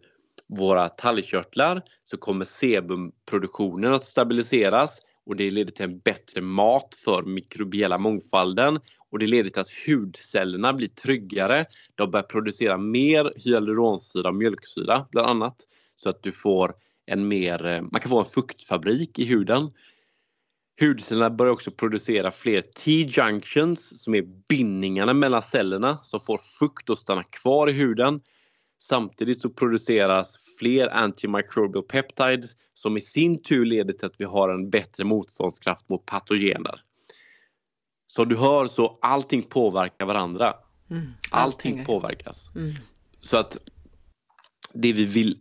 våra talgkörtlar så kommer sebumproduktionen att stabiliseras och det leder till en bättre mat för mikrobiella mångfalden och det leder till att hudcellerna blir tryggare. De börjar producera mer hyaluronsyra och mjölksyra bland annat så att du får en mer, eh, man kan få en fuktfabrik i huden. Hudcellerna börjar också producera fler T-junctions som är bindningarna mellan cellerna som får fukt att stanna kvar i huden. Samtidigt så produceras fler antimicrobial peptides som i sin tur leder till att vi har en bättre motståndskraft mot patogener. Så du hör så allting påverkar varandra. Mm, allting, allting påverkas. Mm. Så att det vi vill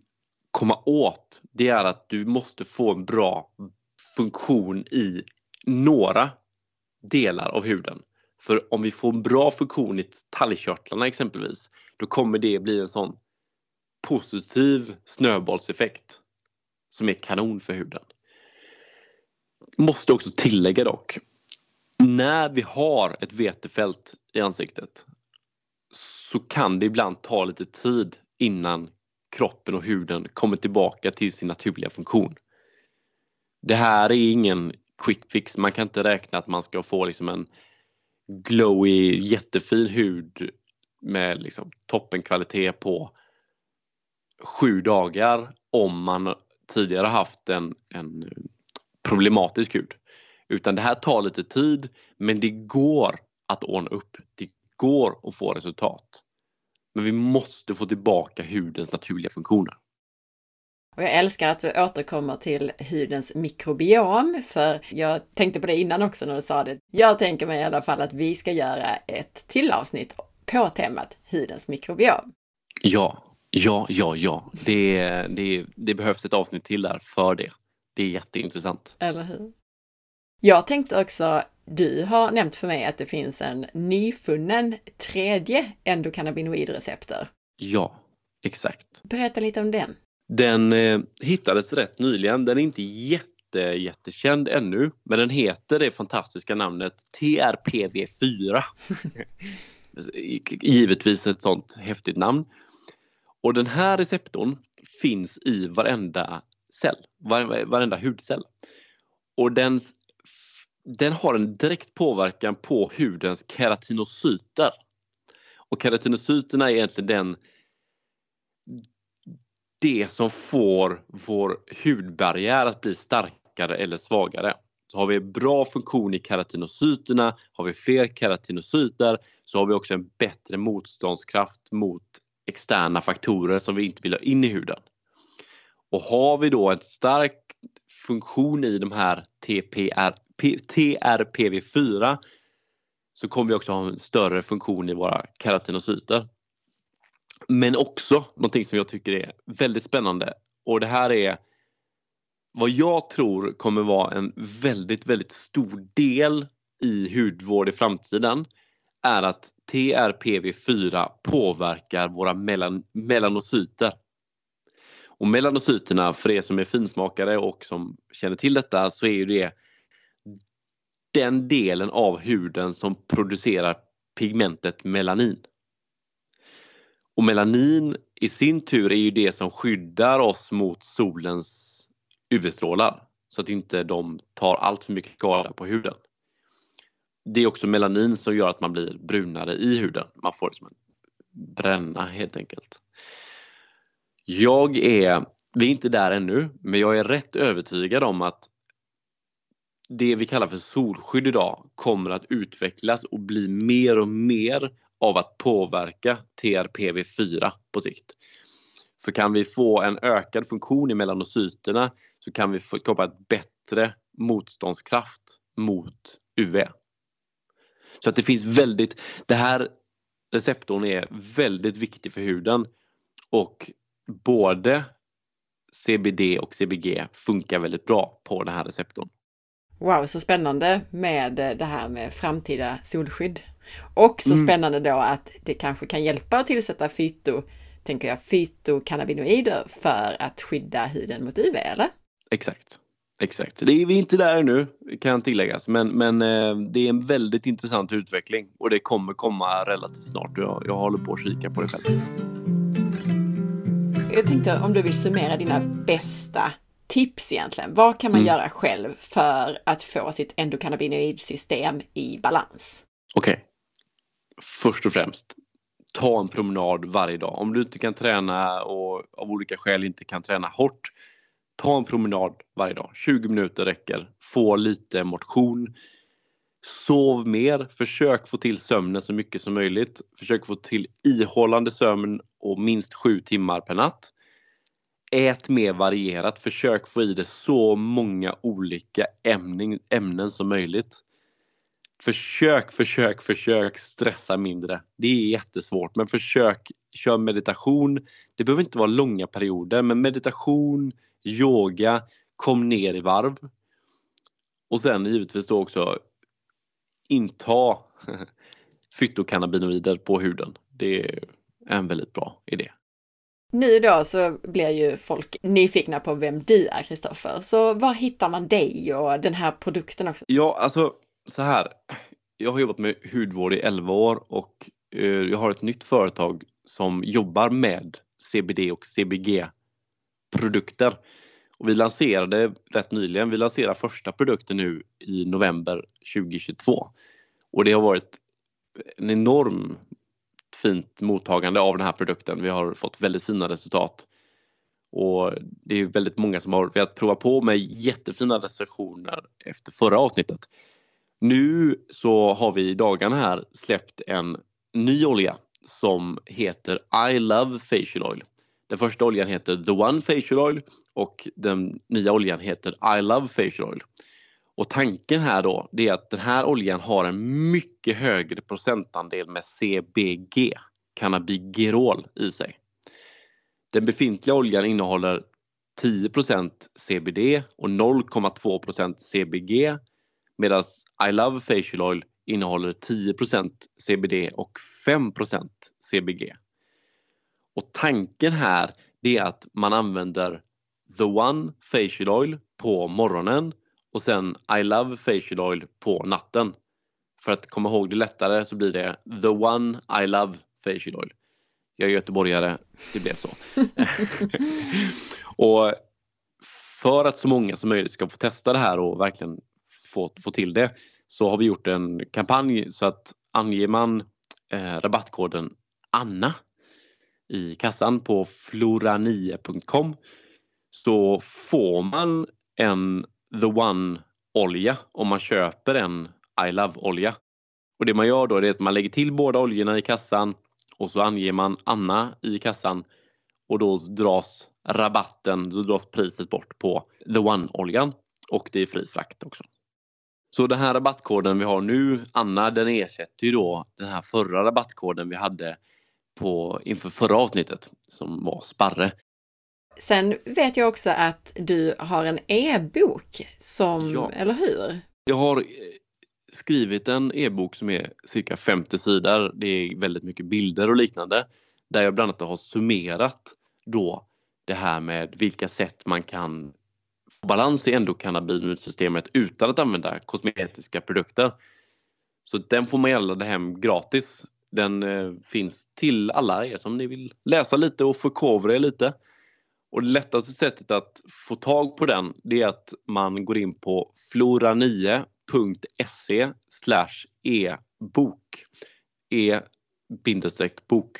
komma åt det är att du måste få en bra funktion i några delar av huden. För om vi får en bra funktion i talgkörtlarna exempelvis, då kommer det bli en sån positiv snöbollseffekt som är kanon för huden. Måste också tillägga dock, när vi har ett vetefält i ansiktet så kan det ibland ta lite tid innan kroppen och huden kommer tillbaka till sin naturliga funktion. Det här är ingen quick fix. Man kan inte räkna att man ska få liksom en glowy, jättefin hud med liksom toppenkvalitet på sju dagar om man tidigare haft en, en problematisk hud. Utan det här tar lite tid men det går att ordna upp. Det går att få resultat. Men vi måste få tillbaka hudens naturliga funktioner. Och jag älskar att du återkommer till hudens mikrobiom, för jag tänkte på det innan också när du sa det. Jag tänker mig i alla fall att vi ska göra ett till avsnitt på temat hudens mikrobiom. Ja, ja, ja, ja. Det, det, det behövs ett avsnitt till där för det. Det är jätteintressant. Eller hur? Jag tänkte också, du har nämnt för mig att det finns en nyfunnen tredje endokannabinoidreceptor. Ja, exakt. Berätta lite om den. Den eh, hittades rätt nyligen. Den är inte jätte, jättekänd ännu, men den heter det fantastiska namnet TRPV4. Givetvis ett sånt häftigt namn. Och den här receptorn finns i varenda cell, varenda hudcell. Och den, den har en direkt påverkan på hudens keratinocyter. Och keratinocyterna är egentligen den det som får vår hudbarriär att bli starkare eller svagare. Så har vi bra funktion i keratinocyterna, har vi fler keratinocyter så har vi också en bättre motståndskraft mot externa faktorer som vi inte vill ha in i huden. Och har vi då en stark funktion i de här TPR, TRPV4 så kommer vi också ha en större funktion i våra keratinocyter. Men också någonting som jag tycker är väldigt spännande och det här är vad jag tror kommer vara en väldigt, väldigt stor del i hudvård i framtiden är att TRPV4 påverkar våra melan melanocyter. Och melanocyterna, för er som är finsmakare och som känner till detta, så är ju det den delen av huden som producerar pigmentet melanin. Och melanin i sin tur är ju det som skyddar oss mot solens UV-strålar så att inte de tar allt för mycket skada på huden. Det är också melanin som gör att man blir brunare i huden. Man får liksom en bränna helt enkelt. Jag är, vi är inte där ännu, men jag är rätt övertygad om att det vi kallar för solskydd idag kommer att utvecklas och bli mer och mer av att påverka TRPV4 på sikt. För kan vi få en ökad funktion i melanocyterna så kan vi skapa ett bättre motståndskraft mot UV. Så att det finns väldigt, det här receptorn är väldigt viktig för huden och både CBD och CBG funkar väldigt bra på den här receptorn. Wow, så spännande med det här med framtida solskydd. Och så mm. spännande då att det kanske kan hjälpa att tillsätta fyto, tänker jag, fytokannabinoider för att skydda huden mot UV, eller? Exakt. Exakt, det är vi inte där nu kan tilläggas men, men eh, det är en väldigt intressant utveckling och det kommer komma relativt snart. Jag, jag håller på att kika på det själv. Jag tänkte om du vill summera dina bästa tips egentligen. Vad kan man mm. göra själv för att få sitt endokannabinoidsystem i balans? Okej. Okay. Först och främst, ta en promenad varje dag. Om du inte kan träna och av olika skäl inte kan träna hårt, ta en promenad varje dag. 20 minuter räcker. Få lite motion. Sov mer. Försök få till sömnen så mycket som möjligt. Försök få till ihållande sömn och minst 7 timmar per natt. Ät mer varierat. Försök få i dig så många olika ämnen, ämnen som möjligt. Försök, försök, försök stressa mindre. Det är jättesvårt men försök kör meditation. Det behöver inte vara långa perioder men meditation, yoga, kom ner i varv. Och sen givetvis då också inta fytokannabinoider på huden. Det är en väldigt bra idé. Nu då så blir ju folk nyfikna på vem du är, Kristoffer. Så var hittar man dig och den här produkten också? Ja, alltså så här. Jag har jobbat med hudvård i 11 år och eh, jag har ett nytt företag som jobbar med CBD och CBG produkter. Och vi lanserade rätt nyligen, vi lanserade första produkten nu i november 2022. Och det har varit en enorm fint mottagande av den här produkten. Vi har fått väldigt fina resultat. Och det är väldigt många som har velat prova på med jättefina recensioner efter förra avsnittet. Nu så har vi i dagarna här släppt en ny olja som heter I Love Facial Oil. Den första oljan heter The One Facial Oil och den nya oljan heter I Love Facial Oil. Och tanken här då det är att den här oljan har en mycket högre procentandel med CBG, cannabigerol, i sig. Den befintliga oljan innehåller 10% CBD och 0,2% CBG medan I Love Facial Oil innehåller 10% CBD och 5% CBG. Och tanken här är att man använder The One Facial Oil på morgonen och sen I Love Facial Oil på natten. För att komma ihåg det lättare så blir det The One I Love Facial Oil. Jag är göteborgare, det blev så. och för att så många som möjligt ska få testa det här och verkligen få, få till det så har vi gjort en kampanj så att anger man eh, rabattkoden ANNA i kassan på flora9.com så får man en The One-olja om man köper en I Love-olja. Och det man gör då är att man lägger till båda oljorna i kassan och så anger man Anna i kassan och då dras rabatten, då dras priset bort på The One-oljan och det är fri frakt också. Så den här rabattkoden vi har nu, Anna, den ersätter ju då den här förra rabattkoden vi hade på, inför förra avsnittet som var Sparre. Sen vet jag också att du har en e-bok som, ja. eller hur? Jag har eh, skrivit en e-bok som är cirka 50 sidor. Det är väldigt mycket bilder och liknande. Där jag bland annat har summerat då det här med vilka sätt man kan få balans i endokannabinoidsystemet utan att använda kosmetiska produkter. Så den får man gärna ladda hem gratis. Den eh, finns till alla er som ni vill läsa lite och förkovra er lite. Och det lättaste sättet att få tag på den det är att man går in på flora9.se e-bok. E-bok.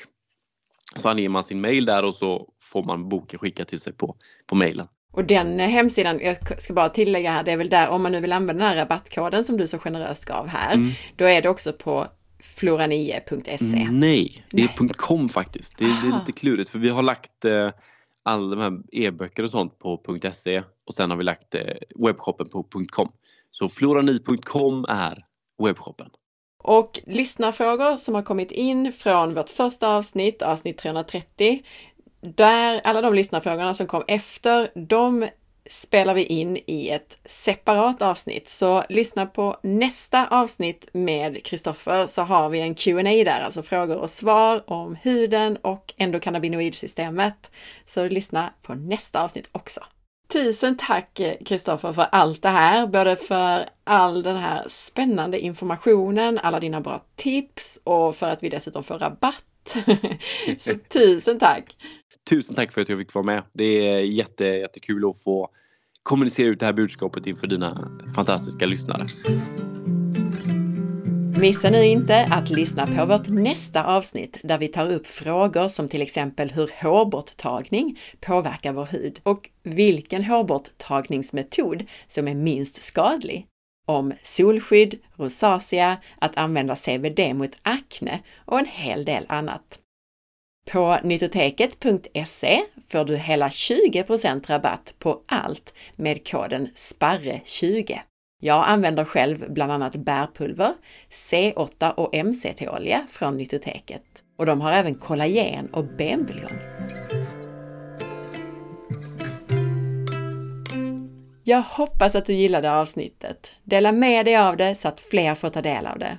Så anger man sin mail där och så får man boken skickad till sig på, på mailen. Och den hemsidan, jag ska bara tillägga här, det är väl där om man nu vill använda den här rabattkoden som du så generöst gav här, mm. då är det också på flora9.se. Nej, det är Nej. .com faktiskt. Det, det, är lite klurigt för vi har lagt eh, alla de här e-böcker och sånt på .se och sen har vi lagt eh, webbshoppen på .com. Så florani.com är webbshoppen. Och lyssnarfrågor som har kommit in från vårt första avsnitt, avsnitt 330. Där, alla de lyssnarfrågorna som kom efter, de spelar vi in i ett separat avsnitt, så lyssna på nästa avsnitt med Kristoffer så har vi en Q&A där, alltså frågor och svar om huden och endokannabinoidsystemet. Så lyssna på nästa avsnitt också. Tusen tack Kristoffer för allt det här, både för all den här spännande informationen, alla dina bra tips och för att vi dessutom får rabatt. Så tusen tack! Tusen tack för att jag fick vara med. Det är jätte, jättekul att få kommunicera ut det här budskapet inför dina fantastiska lyssnare. Missa nu inte att lyssna på vårt nästa avsnitt där vi tar upp frågor som till exempel hur hårborttagning påverkar vår hud och vilken hårborttagningsmetod som är minst skadlig. Om solskydd, rosacea, att använda CBD mot akne och en hel del annat. På nyttoteket.se får du hela 20% rabatt på allt med koden SPARRE20. Jag använder själv bland annat bärpulver, C8 och MCT-olja från Nyttoteket och de har även kollagen och benbuljong. Jag hoppas att du gillade avsnittet. Dela med dig av det så att fler får ta del av det.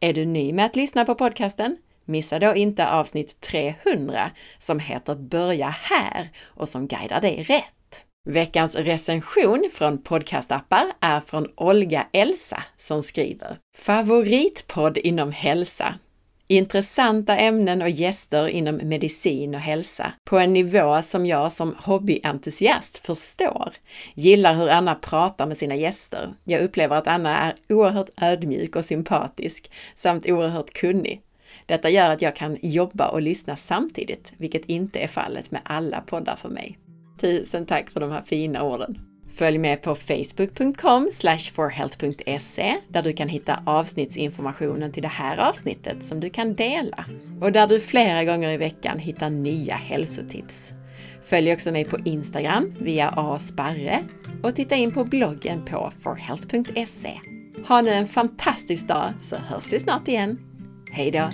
Är du ny med att lyssna på podcasten? Missa då inte avsnitt 300 som heter Börja här och som guidar dig rätt. Veckans recension från podcastappar är från Olga Elsa som skriver Favoritpodd inom hälsa. Intressanta ämnen och gäster inom medicin och hälsa på en nivå som jag som hobbyentusiast förstår. Gillar hur Anna pratar med sina gäster. Jag upplever att Anna är oerhört ödmjuk och sympatisk samt oerhört kunnig. Detta gör att jag kan jobba och lyssna samtidigt, vilket inte är fallet med alla poddar för mig. Tusen tack för de här fina orden! Följ med på facebook.com forhealth.se där du kan hitta avsnittsinformationen till det här avsnittet som du kan dela och där du flera gånger i veckan hittar nya hälsotips. Följ också mig på Instagram via asparre och titta in på bloggen på forhealth.se. Ha nu en fantastisk dag så hörs vi snart igen. Hej då!